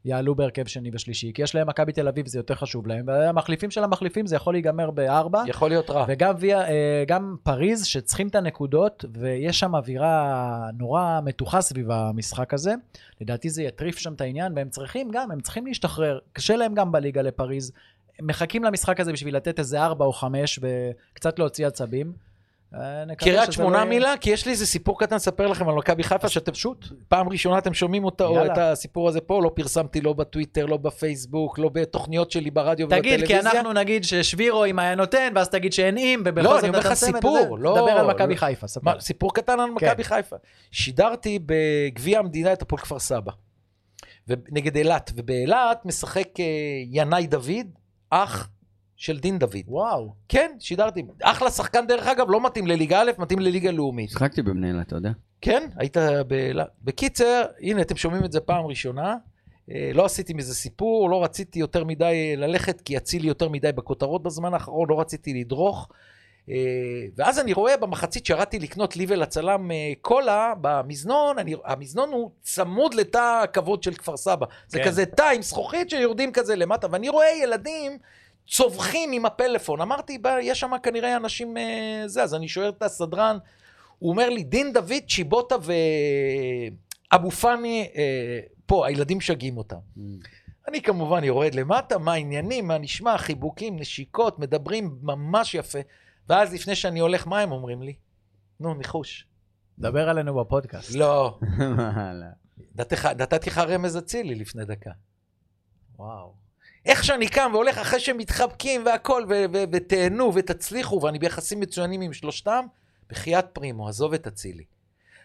יעלו בהרכב שני ושלישי, כי יש להם מכבי תל אביב, זה יותר חשוב להם, והמחליפים של המחליפים זה יכול להיגמר בארבע. יכול להיות רע. וגם ויה, אה, גם פריז, שצריכים את הנקודות, ויש שם אווירה נורא מתוחה סביב המשחק הזה. לדעתי זה יטריף שם את העניין, והם צריכים גם, הם צריכים להשתחרר. קשה להם גם בליגה לפריז. מחכים למשחק הזה בשביל לתת איזה ארבע או חמש, וקצת להוציא עצבים. אה, קריית שמונה לא מילה? כי יש לי איזה סיפור קטן לספר לכם על מכבי חיפה, שאתם פשוט, פעם ראשונה אתם שומעים אותה, או. את הסיפור הזה פה, לא פרסמתי לא בטוויטר, לא בפייסבוק, לא בתוכניות שלי ברדיו תגיד, ובטלוויזיה. כי אנחנו נגיד ששבירו אם היה נותן, ואז תגיד שאין אם, ובכל לא, זאת אומר לך אתה מסיים את זה. לא- דבר על מכבי לא- חיפה. מה, סיפור קטן על כן. מכבי חיפה. שידרתי בגביע המדינה את הפועל כפר סבא, נגד אילת, ובאילת משחק אה, ינאי דוד, אח של דין דוד. וואו. כן, שידרתי. אחלה שחקן דרך אגב, לא מתאים לליגה א', מתאים לליגה לאומית. שיחקתי בבני אילת, אתה יודע? כן, היית ב... בקיצר, הנה, אתם שומעים את זה פעם ראשונה. אה, לא עשיתי מזה סיפור, לא רציתי יותר מדי ללכת, כי אצילי יותר מדי בכותרות בזמן האחרון, לא רציתי לדרוך. אה, ואז אני רואה במחצית שירדתי לקנות לי ולצלם אה, קולה במזנון, אני, המזנון הוא צמוד לתא הכבוד של כפר סבא. זה כן. כזה תא עם זכוכית שיורדים כזה למטה, ואני רואה ילדים צווחים עם הפלאפון. אמרתי, "בא, יש שם כנראה אנשים אה, זה, אז אני שואל את הסדרן, הוא אומר לי, דין דוד, צ'יבוטה ואבו פאני, אה, פה, הילדים משגעים אותם. אני כמובן יורד למטה, מה העניינים, מה נשמע, חיבוקים, נשיקות, מדברים ממש יפה. ואז לפני שאני הולך, מה הם אומרים לי? נו, ניחוש. דבר עלינו בפודקאסט. לא, *laughs* נתתי לך רמז אצילי לפני דקה. וואו. איך שאני קם והולך אחרי שהם מתחבקים והכל, ותהנו ותצליחו, ואני ביחסים מצוינים עם שלושתם, בחייאת פרימו, עזוב את אצילי.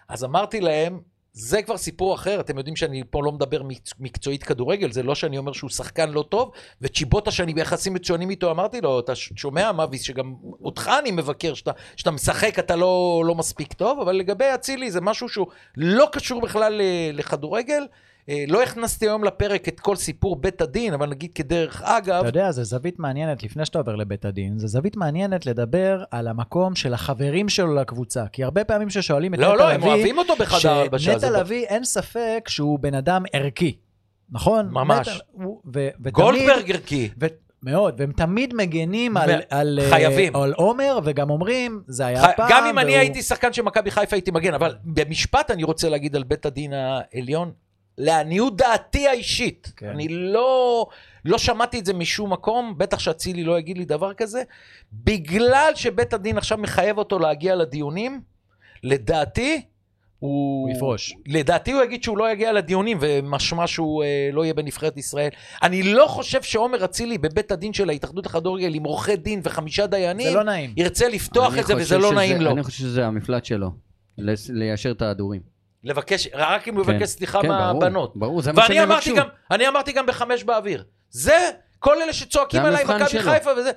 אז אמרתי להם, זה כבר סיפור אחר, אתם יודעים שאני פה לא מדבר מקצ- מקצועית כדורגל, זה לא שאני אומר שהוא שחקן לא טוב, וצ'יבוטה שאני ביחסים מצוינים איתו, אמרתי לו, אתה שומע מאביס, שגם אותך אני מבקר, שאתה, שאתה משחק אתה לא, לא מספיק טוב, אבל לגבי אצילי זה משהו שהוא לא קשור בכלל ל- לכדורגל. אה, לא הכנסתי היום לפרק את כל סיפור בית הדין, אבל נגיד כדרך אגב, אתה יודע, זו זווית מעניינת, לפני שאתה עובר לבית הדין, זו זווית מעניינת לדבר על המקום של החברים שלו לקבוצה. כי הרבה פעמים ששואלים את לא, נטע לא, הם לביא, אוהבים אותו בחדר ההלבשה. זה שנטע לביא, אין ספק שהוא בן אדם ערכי, נכון? ממש. נטע- ו- ותמיד- גולדברג ערכי. ו- מאוד, והם תמיד מגנים על, ו- על, אה, חייבים. על עומר, וגם אומרים, זה היה ח- פעם. גם אם אני והוא- הייתי שחקן של מכבי חיפה הייתי מגן, אבל במשפט אני רוצה להגיד על בית הדין העליון, לעניות דעתי האישית, כן. אני לא, לא שמעתי את זה משום מקום, בטח שאצילי לא יגיד לי דבר כזה, בגלל שבית הדין עכשיו מחייב אותו להגיע לדיונים, לדעתי, הוא... הוא יפרוש. לדעתי הוא יגיד שהוא לא יגיע לדיונים, ומשמע שהוא אה, לא יהיה בנבחרת ישראל. אני לא חושב שעומר אצילי בבית הדין של ההתאחדות לכדורגל עם עורכי דין וחמישה דיינים, זה לא נעים. ירצה לפתוח את זה וזה לא שזה- נעים לו. אני חושב שזה המפלט שלו. ליישר את ההדורים. לבקש, רק אם הוא כן. יבקש סליחה כן, ברור, מהבנות. ברור, זה מה ואני שהם אמרתי יבקשו. גם, אני אמרתי גם בחמש באוויר. זה, כל אלה שצועקים עליי, מכבי. חיפה וזה,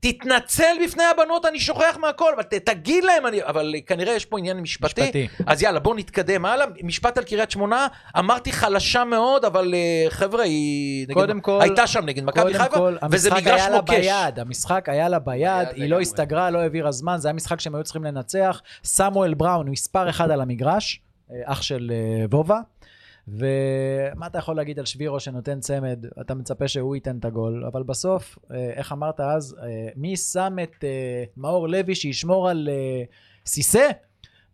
תתנצל בפני הבנות, אני שוכח מהכל, אבל תגיד להם, אני, אבל כנראה יש פה עניין משפטי. משפטי. אז יאללה, בואו נתקדם הלאה. משפט על קריית שמונה, אמרתי חלשה מאוד, אבל אה, חבר'ה, היא נגד, קודם כל- הייתה שם נגד מכבי חיפה, וזה מגרש מוקש. ביד, המשחק היה לה ביד, היא. לא הסתגרה, לא העבירה זמן, זה היה משחק שהם היו צריכים לנצח. סמואל בראון, מספר אחד על המגרש, אח של אה, וובה. ומה אתה יכול להגיד על שבירו שנותן צמד? אתה מצפה שהוא ייתן את הגול, אבל בסוף, אה, איך אמרת אז, אה, מי שם את אה, מאור לוי שישמור על אה, סיסא?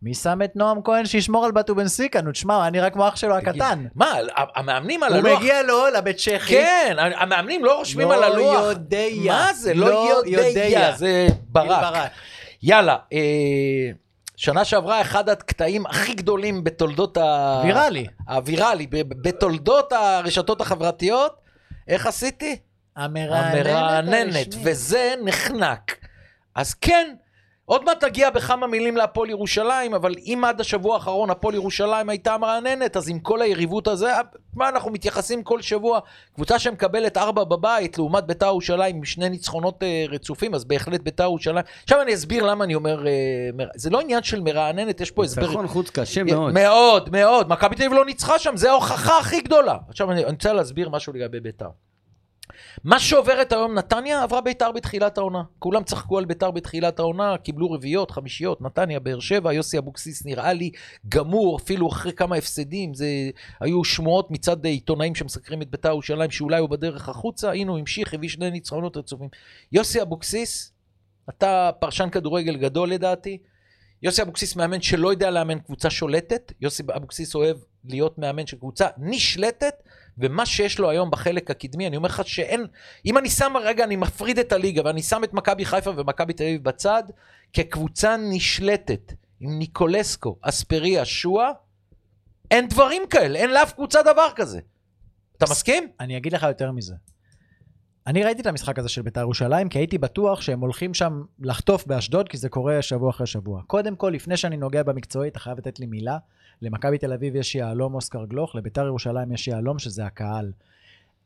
מי שם את נועם כהן שישמור על בטו בן סיקה? נו, תשמע, אני רק כמו אח שלו הקטן. מה, המאמנים על הוא הלוח... מגיע לו לבית צ'כי. כן, המאמנים לא רושמים על הלוח. לא יודע. מה זה? לא, לא יודע. זה ברק. יאללה, אה, שנה שעברה אחד הקטעים הכי גדולים בתולדות ה... ויראלי. הוויראלי, בתולדות הרשתות החברתיות. איך עשיתי? המרעננת המרעננת. וזה נחנק. אז כן, עוד מעט נגיע בכמה מילים להפועל ירושלים, אבל אם עד השבוע האחרון הפועל ירושלים הייתה מרעננת, אז עם כל היריבות הזה, מה אנחנו מתייחסים כל שבוע? קבוצה שמקבלת ארבע בבית, לעומת ביתר ירושלים עם שני ניצחונות אה, רצופים, אז בהחלט ביתר ירושלים. עכשיו אני אסביר למה אני אומר, אה, מר... זה לא עניין של מרעננת, יש פה הסבר... ניצחון חוץ קשה מאוד. מאוד, מאוד. מכבי תל אביב לא ניצחה שם, זה ההוכחה הכי גדולה. עכשיו אני, אני רוצה להסביר משהו לגבי ביתר. מה שעוברת היום נתניה, עברה ביתר בתחילת העונה. כולם צחקו על ביתר בתחילת העונה, קיבלו רביעיות, חמישיות, נתניה, באר שבע, יוסי אבוקסיס נראה לי גמור, אפילו אחרי כמה הפסדים. זה... היו שמועות מצד עיתונאים שמסקרים את ביתר ירושלים, שאולי הוא בדרך החוצה, הנה הוא המשיך, הביא שני ניצחונות רצופים. יוסי אבוקסיס, אתה פרשן כדורגל גדול לדעתי. יוסי אבוקסיס מאמן שלא יודע לאמן קבוצה שולטת, יוסי אבוקסיס אוהב להיות מאמן של קבוצה נשלטת, ומה שיש לו היום בחלק הקדמי, אני אומר לך שאין, אם אני שם, רגע, אני מפריד את הליגה, ואני שם את מכבי חיפה ומכבי תל אביב בצד, כקבוצה נשלטת, עם ניקולסקו, אספריה, שואה, אין דברים כאלה, אין לאף קבוצה דבר כזה. אתה מסכים? אני אגיד לך יותר מזה. אני ראיתי את המשחק הזה של בית"ר ירושלים, כי הייתי בטוח שהם הולכים שם לחטוף באשדוד, כי זה קורה שבוע אחרי שבוע. קודם כל, לפני שאני נוגע במקצועי, אתה חייב לתת לי מילה. למכבי תל אביב יש יהלום אוסקר גלוך, לביתר ירושלים יש יהלום שזה הקהל.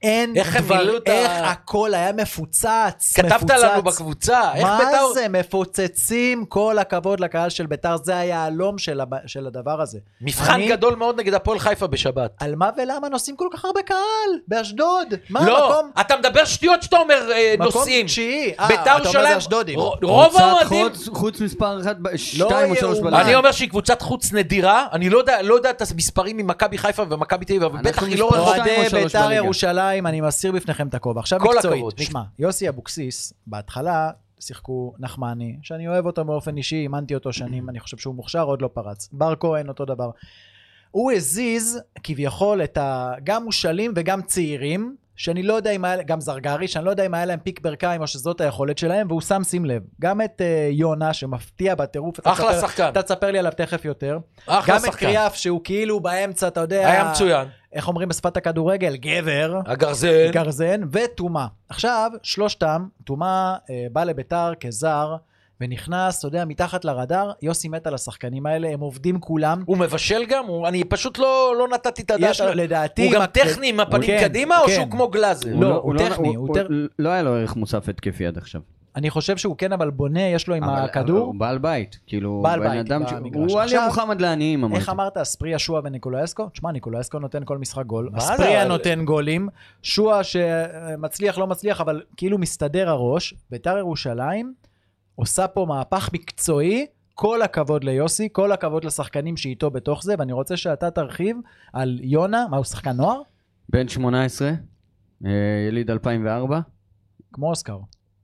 אין איך הם דבר, מילאו את ה- איך הכל היה מפוצץ, כתבת מפוצץ. לנו בקבוצה, איך מה בית"ר... זה, מפוצצים, כל הכבוד לקהל של בית"ר, זה היהלום של, הב... של הדבר הזה. מבחן אני- גדול מאוד נגד הפועל חיפה בשבת. על מה ולמה נוסעים כל כך הרבה קהל? באשדוד? מה, לא, מקום... אתה מדבר שטויות שאתה אומר אה, מקום נוסעים. תשיעי. אה, ביתר אתה אומר ירושלים, רוב האוהדים... חוץ- חוץ מספר אחת, ב- שתיים או שלוש. בלילה. אני אומר שהיא קבוצת חוץ נדירה, אני לא יודע, לא יודע את המספרים ממכבי חיפה ומכבי תל אביב, אבל בטח היא לא רחוקה. אוהדי בית"ר בליגה. ירושלים, אני מסיר בפניכם את הכובע. עכשיו כל מקצועית. תשמע, יוסי אבוקסיס, בהתחלה שיחקו נחמני, שאני אוהב אותו באופן אישי, אימנתי אותו שנים, אני חושב שהוא מוכשר, עוד לא פרץ. בר כהן, אותו דבר. הוא הזיז כביכול את ה... גם מושאלים וגם צעירים, שאני לא יודע אם היה, גם זרגרי, שאני לא יודע אם היה להם פיק ברכיים או שזאת היכולת שלהם, והוא שם, שים לב, גם את uh, יונה שמפתיע בטירוף, אחלה תספר- שחקן. אתה תספר לי עליו תכף יותר. אחלה גם את שחקן. קריאף שהוא כאילו באמצע, אתה יודע, היה מצוין. איך אומרים בשפת הכדורגל? גבר. הגרזן. גרזן וטומאה. עכשיו, שלושתם, טומאה אה, בא לביתר כזר, ונכנס, אתה יודע, מתחת לרדאר, יוסי מת על השחקנים האלה, הם עובדים כולם. הוא מבשל גם? הוא- אני פשוט לא לא נתתי את הדעת. יש לו, לדעתי... הוא גם מה- טכני עם הפנים כן, קדימה, או כן. שהוא כמו גלאזר? לא, הוא טכני, הוא הוא- טר- לא היה לו ערך מוסף התקפי עד עכשיו. אני חושב שהוא כן, אבל בונה, יש לו עם אבל- אבל הכדור. הוא בעל בית. כאילו, בעל בן בית אדם ש- במגרש. הוא עכשיו, עלי מוחמד לעניים, אמרתי. איך אמרת, אספריה, שועה וניקולאסקו? תשמע, ניקולאסקו נותן כל משחק גול? אספריה נותן גולים, שועה שמצליח, לא מצליח, אבל כאילו מסתדר הראש. ביתר ירושלים עושה פה מהפך מקצועי, כל הכבוד ליוסי, כל הכבוד לשחקנים שאיתו בתוך זה, ואני רוצה שאתה תרחיב על יונה, מה הוא שחקן נוער? בן 18, אה, יליד 2004, כמו אוסקר.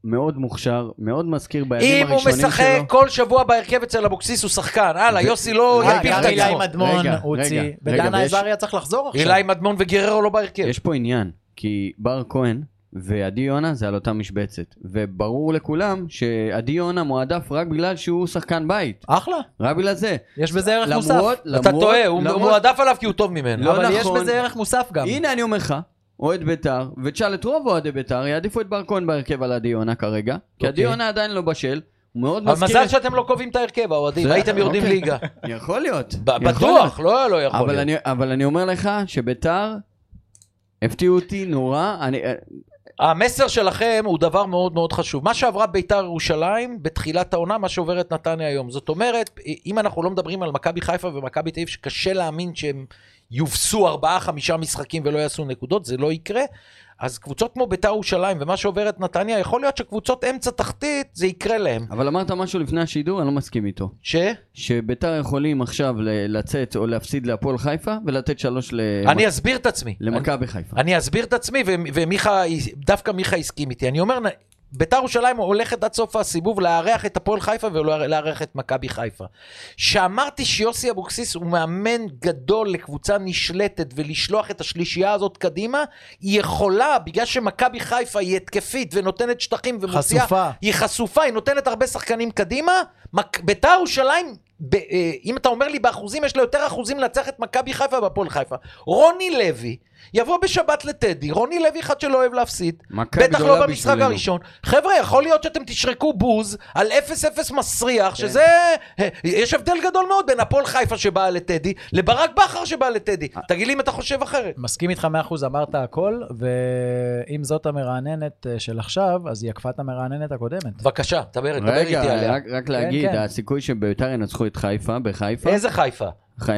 מאוד מוכשר, מאוד מזכיר בימים אם הוא הראשונים שלו. משחק כל שבוע בהרכב אצל אבוקסיס, הוא שחקן. הלאה, ו- יוסי לא יפיל את אילי עצמו. מדמון רגע, הוציא, רגע, רגע, ודנה עזריה צריך לחזור עכשיו. אילי מדמון וגררו לא בהרכב. יש פה עניין, כי בר כהן ועדי יונה זה על אותה משבצת, וברור לכולם שעדי יונה מועדף רק בגלל שהוא שחקן בית, אחלה, רק בגלל זה. יש בזה ערך מוסף. למרות, אתה למרות- טועה, הוא למרות- מועדף עליו כי הוא טוב ממנו. לא אבל יש נכון. בזה ערך מוסף גם. הנה אני אומר לך, אוהד בית"ר, ותשאל את רוב אוהדי בית"ר, יעדיפו את בר כהן בהרכב על עדי יונה כרגע, כי עדי אוקיי. יונה עדיין לא בשל, מאוד מזכיר... מזל את- שאתם לא קובעים את ההרכב, האוהדים. הייתם יורדים אוקיי. ליגה. *laughs* יכול להיות. בטוח. לא לא יכול להיות. אבל אני אומר לך שביתר הפתיעו אותי נורא. אני, המסר שלכם הוא דבר מאוד מאוד חשוב. מה שעברה ביתר ירושלים בתחילת העונה, מה שעוברת נתניה היום. זאת אומרת, אם אנחנו לא מדברים על מכבי חיפה ומכבי תל אביב, שקשה להאמין שהם יובסו ארבעה, חמישה משחקים ולא יעשו נקודות, זה לא יקרה. אז קבוצות כמו ביתר ירושלים ומה שעוברת נתניה, יכול להיות שקבוצות אמצע תחתית, זה יקרה להם. אבל אמרת משהו לפני השידור, אני לא מסכים איתו. ש? שביתר יכולים עכשיו לצאת או להפסיד להפועל חיפה ולתת שלוש ל- אני אסביר את עצמי. למכבי חיפה. אני אסביר את עצמי, ומיכה, דווקא מיכה הסכים איתי. אני אומר, ביתר ירושלים הולכת עד סוף הסיבוב לארח את הפועל חיפה ולארח את מכבי חיפה. שאמרתי שיוסי אבוקסיס הוא מאמן גדול לקבוצה נשלטת ולשלוח את השלישייה הזאת קדימה, היא יכולה, בגלל שמכבי חיפה היא התקפית ונותנת שטחים ומוציאה... חשופה. היא חשופה, היא נותנת הרבה שחקנים קדימה. מק- ביתר ירושלים, ב- אה, אם אתה אומר לי באחוזים, יש לה יותר אחוזים לנצח את מכבי חיפה והפועל חיפה. רוני לוי, יבוא בשבת לטדי, רוני לוי אחד שלא אוהב להפסיד, בטח לא במשחק בשבילנו. הראשון. חבר'ה, יכול להיות שאתם תשרקו בוז על 0-0 מסריח, כן. שזה... יש הבדל גדול מאוד בין הפועל חיפה שבאה לטדי, לברק בכר שבאה לטדי. אה. תגיד לי אם אתה חושב אחרת. מסכים איתך 100%, אמרת הכל, ואם זאת המרעננת אה, של עכשיו, אז היא עקפה את המרעננת הקודמת. בבקשה, דבר דבר איתי רגע, עליה. רק- רק להגיד, כן. הסיכוי שביתר ינצחו את חיפה, בחיפה, איזה חיפה?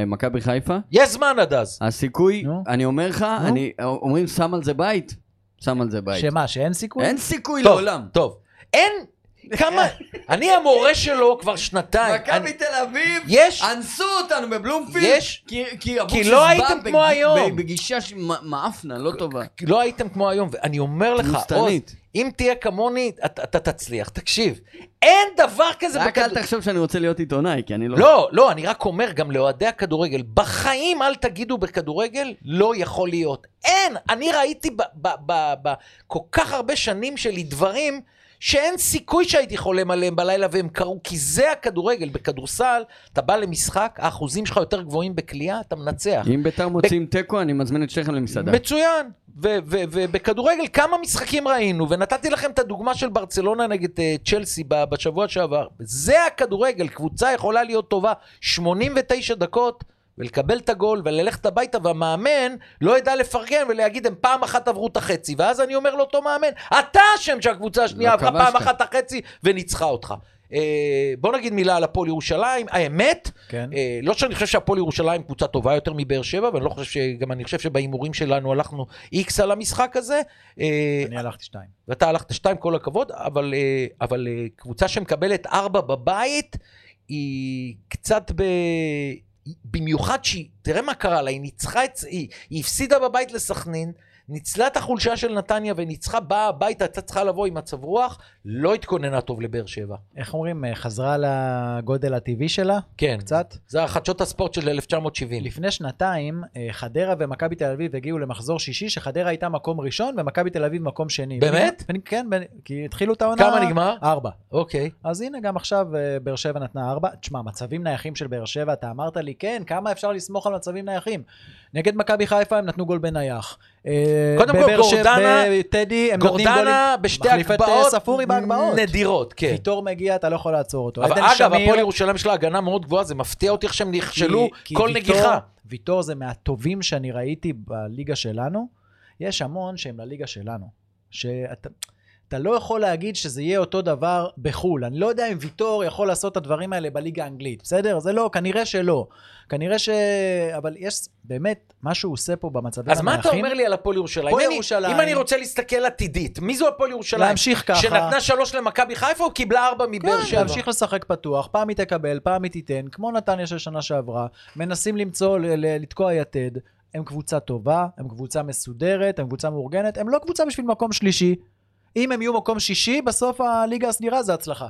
מכבי חיפה, יש זמן עד אז. הסיכוי, נו. אני אומר לך. אני- אומרים שם על זה בית, שם על זה בית. שמה, שאין סיכוי? אין סיכוי טוב, לעולם. טוב. אין... כמה... *laughs* אני המורה שלו כבר שנתיים. מכבי תל אביב, יש... אנסו אותנו בבלומפילד, יש- כי- כי אבוקסיס לא הייתם בג- כמו היום. בגישה ש- מ- מאפנה, לא טובה. לא הייתם כמו היום, ואני אומר לך, עוז. אם תהיה כמוני, אתה, אתה תצליח. תקשיב, אין דבר כזה רק אל בכדור- תחשוב שאני רוצה להיות עיתונאי, כי אני לא... לא, לא, אני רק אומר גם לאוהדי הכדורגל, בחיים אל תגידו בכדורגל, לא יכול להיות. אין, אני ראיתי ב- ב- ב- ב- כל כך הרבה שנים שלי דברים שאין סיכוי שהייתי חולם עליהם בלילה והם קרו, כי זה הכדורגל. בכדורסל, אתה בא למשחק, האחוזים שלך יותר גבוהים בקליעה, אתה מנצח. אם ביתר מוצאים תיקו, אני מזמין את שניכם למסעדה. מצוין. ובכדורגל כמה משחקים ראינו, ונתתי לכם את הדוגמה של ברצלונה נגד uh, צ'לסי בשבוע שעבר. זה הכדורגל, קבוצה יכולה להיות טובה 89 דקות. ולקבל את הגול וללכת הביתה והמאמן לא ידע לפרגן ולהגיד הם פעם אחת עברו את החצי ואז אני אומר לאותו מאמן אתה אשם שהקבוצה השנייה לא עברה פעם. אחת את החצי וניצחה אותך. אה, בוא נגיד מילה על הפועל ירושלים, האמת, כן. אה, לא שאני חושב שהפועל ירושלים קבוצה טובה יותר מבאר שבע, ואני לא חושב ש... גם אני חושב שבהימורים שלנו הלכנו איקס על המשחק הזה. אה, אני הלכתי שתיים. ואתה הלכת שתיים, כל הכבוד, אבל, אה, אבל אה, קבוצה שמקבלת ארבע בבית, היא קצת ב... במיוחד שהיא, תראה מה קרה לה, היא ניצחה את... היא, היא הפסידה בבית לסכנין, ניצלה את החולשה של נתניה וניצחה, באה הביתה, הייתה צריכה לבוא עם מצב רוח, לא התכוננה טוב לבאר שבע. איך אומרים, אה, חזרה לגודל הטבעי שלה? כן, קצת? זה חדשות הספורט של 1970. לפני שנתיים, אה, חדרה ומכבי תל אביב הגיעו למחזור שישי, שחדרה הייתה מקום ראשון ומכבי תל אביב מקום שני. באמת? ונ- כן, בין- כי התחילו את העונה... כמה נגמר? ארבע. אוקיי. אז הנה, גם עכשיו אה, באר שבע נתנה ארבע. תשמע, מצבים נייחים של באר שבע, אתה אמרת לי, כן, כמה אפשר לסמוך על מצבים נייחים? נגד מכבי חיפה הם נתנו גול בנייח. אה, קודם כל, גורדנה- בטדי, הם נותנים גולים. גורדנה בשתי את, אה, הגבהות ספורי בהגבהות. נדירות, כן. ויטור מגיע, אתה לא יכול לעצור אותו. אבל אגב, הפועל ירושלים יש לה הגנה מאוד גבוהה, זה מפתיע אותי איך שהם נכשלו כל נגיחה. ויטור זה מהטובים שאני ראיתי בליגה שלנו. יש המון שהם לליגה שלנו. שאתה... אתה לא יכול להגיד שזה יהיה אותו דבר בחו"ל. אני לא יודע אם ויטור יכול לעשות את הדברים האלה בליגה האנגלית, בסדר? זה לא, כנראה שלא. כנראה ש... אבל יש באמת, מה שהוא עושה פה במצבים אז מה אתה אומר לי על הפועל ירושלים? הפועל ירושלים- אם אני רוצה להסתכל עתידית, מי זו הפועל ירושלים? להמשיך ככה. שנתנה שלוש למכבי חיפה או קיבלה ארבע מבאר כן, שבע? להמשיך לשחק פתוח, פעם היא תקבל, פעם היא תיתן, כמו נתניה של שנה שעברה, מנסים למצוא, לתקוע יתד. הם קבוצה טובה, הם קבוצה מסודרת, הם קבוצה מאורגנת, הם לא קבוצה בשביל מקום שלישי. אם הם יהיו מקום שישי, בסוף הליגה הסדירה זה הצלחה.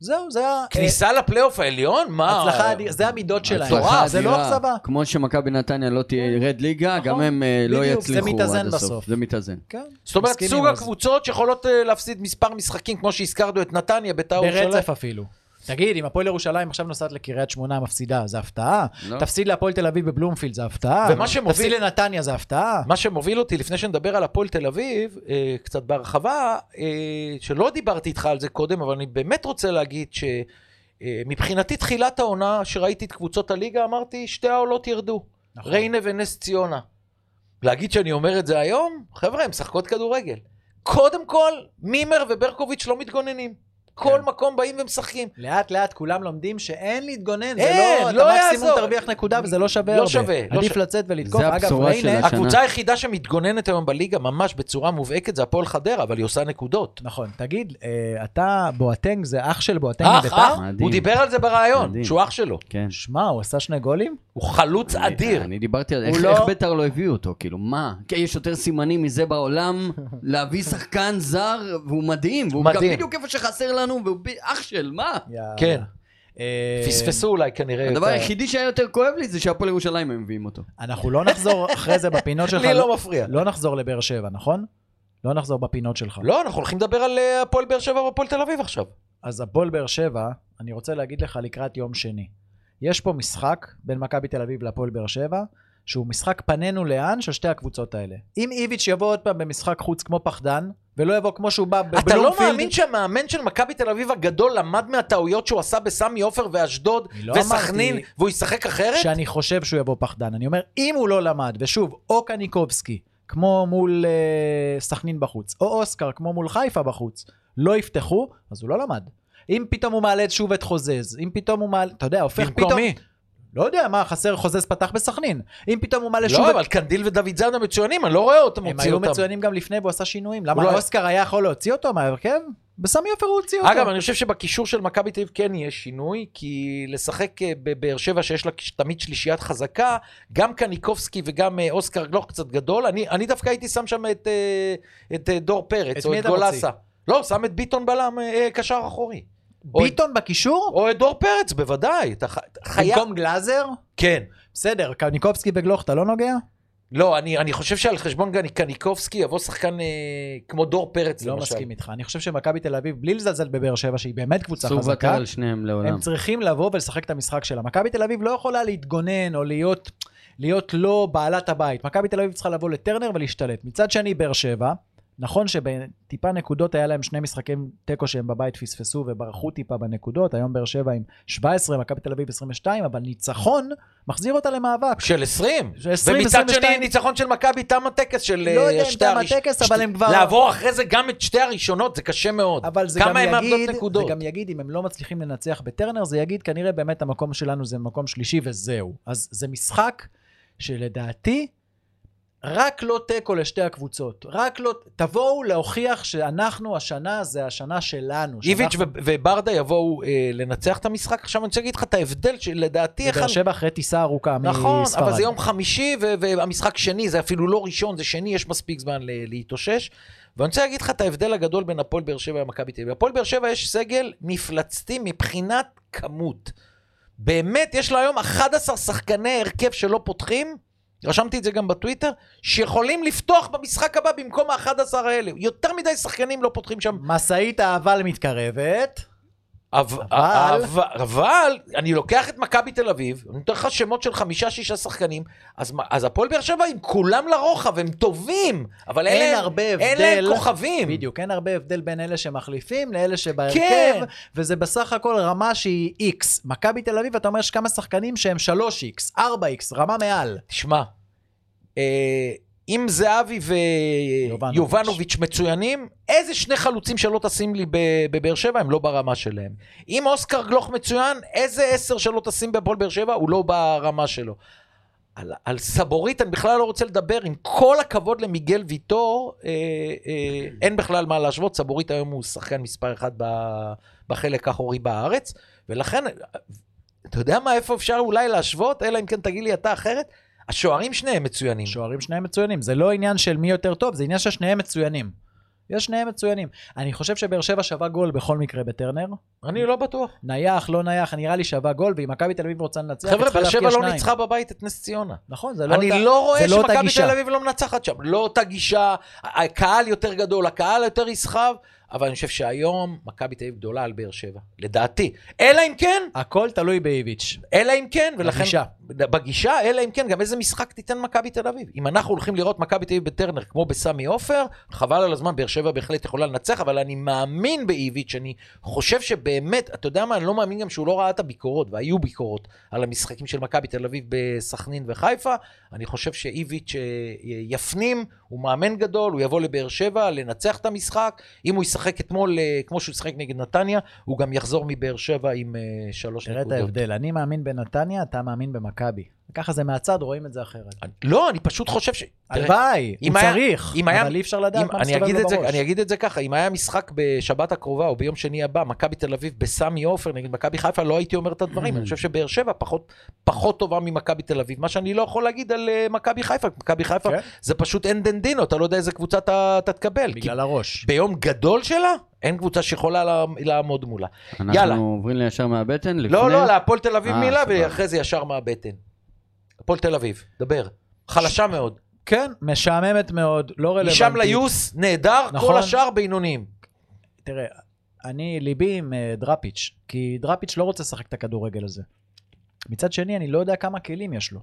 זהו, זה ה... כניסה לפלייאוף העליון? מה? הצלחה, זה המידות שלהם. הצלחה זה לא. אכזבה. כמו שמכבי נתניה לא תרד ליגה, גם נכון. הם אה, לא זה יצליחו מתאזן עד הסוף. בסוף. זה מתאזן. כן, זאת אומרת, סוג הקבוצות שיכולות אה, להפסיד מספר משחקים, כמו שהזכרנו את נתניה, ביתר ירושלים. ברצף אפילו. תגיד, אם הפועל ירושלים עכשיו נוסעת לקריית שמונה מפסידה, זה הפתעה? לא. תפסיד להפועל תל אביב בבלומפילד, זה הפתעה? ומה שמוביל- תפסיד לנתניה, זה הפתעה? מה שמוביל אותי, לפני שנדבר על הפועל תל אביב, אה, קצת בהרחבה, אה, שלא דיברתי איתך על זה קודם, אבל אני באמת רוצה להגיד שמבחינתי תחילת העונה, שראיתי את קבוצות הליגה, אמרתי, שתי העולות ירדו. נכון. ריינה ונס ציונה. להגיד שאני אומר את זה היום? חבר'ה, הם משחקות כדורגל. קודם כל, מימר וברקוביץ' לא מתגוננים. כל כן. מקום באים ומשחקים. לאט לאט כולם לומדים שאין להתגונן, זה אין, לא, לא אתה מקסימום יעזור. תרוויח נקודה וזה לא שווה לא הרבה. שווה, לא עדיף שווה. לצאת ולתקוף. זה אגב, הבשורה של השנה. הקבוצה היחידה שמתגוננת היום בליגה ממש בצורה מובהקת זה הפועל חדרה, אבל היא עושה נקודות. נכון, תגיד, אה, אתה, בואטנג זה אח של בואטנג אח? אח, מדהים. הוא דיבר על זה בריאיון, מדהים. שהוא אח שלו. כן. שמע, הוא עשה שני גולים? הוא חלוץ אני- אדיר. אני דיברתי על איך לא- איך ביתר לא הביאו אותו, כאילו, מה? כן, יש יותר סימנים מזה בעולם, *laughs* להביא שחקן זר, והוא מדהים, והוא גם מדהים. בדיוק איפה שחסר לנו, והוא ב- אח של, מה? יאללה. כן. אה, פספסו אולי כנראה. הדבר את ה- היחידי שהיה יותר כואב לי זה שהפועל ירושלים הם מביאים אותו. אנחנו לא נחזור אחרי זה בפינות *laughs* שלך. לי לא מפריע. לא נחזור לבאר שבע, נכון? לא נחזור בפינות שלך. לא, אנחנו הולכים לדבר על אה, הפועל באר שבע והפועל תל אביב עכשיו. אז הפועל באר שבע, אני רוצה להגיד לך לקראת יום שני. יש פה משחק בין מכבי תל אביב להפועל באר שבע, שהוא משחק פנינו לאן של שתי הקבוצות האלה. אם איביץ' יבוא עוד פעם במשחק חוץ כמו פחדן, ולא יבוא כמו שהוא בא בבלומפילד... אתה לא מאמין שהמאמן של מכבי תל אביב הגדול למד מהטעויות שהוא עשה בסמי עופר ואשדוד לא וסכנין, והוא ישחק אחרת? שאני חושב שהוא יבוא פחדן. אני אומר, אם הוא לא למד, ושוב, או קניקובסקי, כמו מול אה, סכנין בחוץ, או אוסקר, כמו מול חיפה בחוץ, לא יפתחו, אז הוא לא למד. אם פתאום הוא מעלה שוב את חוזז, אם פתאום הוא מעלה, אתה יודע, הופך במקום פתאום... מי? לא יודע, מה, חסר חוזז פתח בסכנין. אם פתאום הוא מעלה שוב לא. אבל קנדיל ודוד זאדה מצוינים, אני לא רואה אותם הם מוציא היו אותם. מצוינים גם לפני והוא עשה שינויים. למה לא- אוסקר היה יכול להוציא אותו מההרכב? בסמי עופר הוא הוציא אותו. אגב, אני חושב שבקישור של מכבי תל אביב כן יהיה שינוי, כי לשחק אה, בבאר שבע שיש לה תמיד שלישיית חזקה, גם קניקובסקי וגם אה, אוסקר גלוך קצת גדול, אני, אני דווקא הייתי שם שם את, אה, את דור פרץ, את או את? גולסה. לא, שם את ביטון בלם, קשר אחורי. ביטון בקישור? או את דור פרץ, בוודאי. אתה חייב... במקום גלאזר? כן. בסדר, קניקובסקי וגלוך אתה לא נוגע? לא, אני, אני חושב שעל חשבון גני קניקובסקי יבוא שחקן אה, כמו דור פרץ, לא למשל. מסכים איתך. אני חושב שמכבי תל אביב, בלי לזלזל בבאר שבע, שהיא באמת קבוצה חזקה, על שניהם לעולם. הם צריכים לבוא ולשחק את המשחק שלה. מכבי תל אביב לא יכולה להתגונן או להיות, להיות לא בעלת הבית. מכבי תל אביב צריכה לבוא לטרנר ולהשתלט. מצד שני, באר שבע, נכון שבטיפה נקודות היה להם שני משחקים תיקו שהם בבית פספסו וברחו טיפה בנקודות, היום באר שבע עם 17, מכבי תל אביב 22, אבל ניצחון מחזיר אותה למאבק. של 20. של 20, ומצד 22. שני, ניצחון של מכבי תם הטקס של לא יודע אה, אם תם הטקס, אבל הם כבר- לעבור אחרי זה גם את שתי הראשונות, זה קשה מאוד. אבל זה גם יגיד? זה גם יגיד, אם הם לא מצליחים לנצח בטרנר, זה יגיד כנראה באמת המקום שלנו זה מקום שלישי וזהו. אז זה משחק שלדעתי, רק לא תיקו לשתי הקבוצות. רק לא, תבואו להוכיח שאנחנו השנה, זה השנה שלנו. איביץ' שאנחנו- ו- וברדה יבואו אה, לנצח את המשחק. עכשיו אני רוצה להגיד לך את ההבדל שלדעתי... ובאר שבע אחרי טיסה ארוכה נכון, מספרד. אבל זה יום חמישי ו- והמשחק שני, זה אפילו לא ראשון, זה שני, יש מספיק זמן ל- להתאושש. ואני רוצה להגיד לך את ההבדל הגדול בין הפועל באר שבע למכבי תל אביב. הפועל באר שבע יש סגל מפלצתי מבחינת כמות. באמת, יש לה היום 11 שחקני הרכב שלא פותחים, רשמתי את זה גם בטוויטר, שיכולים לפתוח במשחק הבא במקום ה-11 האלה. יותר מדי שחקנים לא פותחים שם. משאית האבל מתקרבת. אבל, אבל- אבל, אני לוקח את מכבי תל אביב, אני נותן לך שמות של חמישה-שישה שחקנים, אז, אז הפועל באר שבע עם כולם לרוחב, הם טובים, אבל אין, אין הרבה אין להם הבדל. כוכבים. בדיוק, אין הרבה הבדל בין אלה שמחליפים לאלה שבהרכב, כן. וזה בסך הכל רמה שהיא X. מכבי תל אביב, אתה אומר, יש כמה שחקנים שהם 3X, 4X, רמה מעל. תשמע, אה, אם זהבי יובנוביץ'. ויובנוביץ' מצוינים, איזה שני חלוצים שלא תשים לי בבאר שבע, הם לא ברמה שלהם. אם אוסקר גלוך מצוין, איזה עשר שלא תשים בהפועל באר שבע, הוא לא ברמה שלו. על, על סבורית אני בכלל לא רוצה לדבר, עם כל הכבוד למיגל ויטור, אה, אה, אין בכלל מה להשוות, סבורית היום הוא שחקן מספר אחד ב, בחלק האחורי בארץ, ולכן, אתה יודע מה, איפה אפשר אולי להשוות, אלא אם כן תגיד לי אתה אחרת? השוערים שניהם מצוינים. שוערים שניהם מצוינים. זה לא עניין של מי יותר טוב, זה עניין ששניהם מצוינים. יש שניהם מצוינים. אני חושב שבאר שבע שווה גול בכל מקרה בטרנר. אני לא בטוח. נייח, לא נייח, נראה לי שווה גול, ואם מכבי תל אביב רוצה לנצח, חבר'ה, באר שבע לא. ניצחה בבית את נס ציונה. נכון, זה לא אני אותה- לא רואה לא שמכבי גישה. תל אביב לא מנצחת שם. לא אותה גישה, הקהל יותר גדול, הקהל יותר יסחב, אבל אני חושב שהיום מכבי תל אביב גדולה על באר שבע, לדעתי. אלא אם כן, הכל תלוי באיביץ'. אלא אם כן, ולכן... בגישה. בגישה, אלא אם כן, גם איזה משחק תיתן מכבי תל אביב. אם אנחנו הולכים לראות מכבי תל אביב בטרנר כמו בסמי עופר, חבל על הזמן, באר שבע בהחלט יכולה לנצח, אבל אני מאמין באיביץ', אני חושב שבאמת, אתה יודע מה, אני לא מאמין גם שהוא לא ראה את הביקורות, והיו ביקורות על המשחקים של מכבי תל אביב בסכנין וחיפה. אני חושב שאיביץ' אה, יפנים, הוא מאמן גדול, הוא יבוא לבאר שבע לנצח את המשחק. אם הוא ישחק אתמול, אה, כמו שהוא ישחק נגד נתניה, הוא גם יחזור מבאר שבע עם אה, שלוש תראה את נקודות. ההבדל, אני מאמין בנתניה, אתה מאמין במכבי. ככה זה מהצד, רואים את זה אחרת. לא, אני פשוט חושב ש... הלוואי, אם הוא היה- צריך, אם היה- אבל אי אפשר לדעת אם, מה אני, מסתובב אגיד לו את זה, בראש. אני אגיד את זה ככה, אם היה משחק בשבת הקרובה או ביום שני הבא, מכבי תל אביב בסמי עופר נגד מכבי חיפה, לא הייתי אומר את הדברים. אני חושב שבאר שבע פחות, פחות טובה ממכבי תל אביב. מה שאני לא יכול להגיד על אה, מכבי חיפה, מכבי חיפה כן. זה פשוט אין דן דינו, אתה לא יודע איזה קבוצה אתה, אתה תקבל. בגלל הראש. ביום גדול שלה, אין קבוצה שיכולה לה- לעמוד מולה. אנחנו יאללה. עוברים לישר מהבטן? לא, לפני? לא, להפועל תל אביב אה, מילה. ואחרי זה ישר מהבטן. הפועל תל אביב, דבר. חלשה מאוד. כן, משעממת מאוד, לא רלוונטית. משם ליוס, נהדר, נכון. כל השאר בינוניים. תראה, אני, ליבי עם אה, דראפיץ', כי דראפיץ' לא רוצה לשחק את הכדורגל הזה. מצד שני, אני לא יודע כמה כלים יש לו.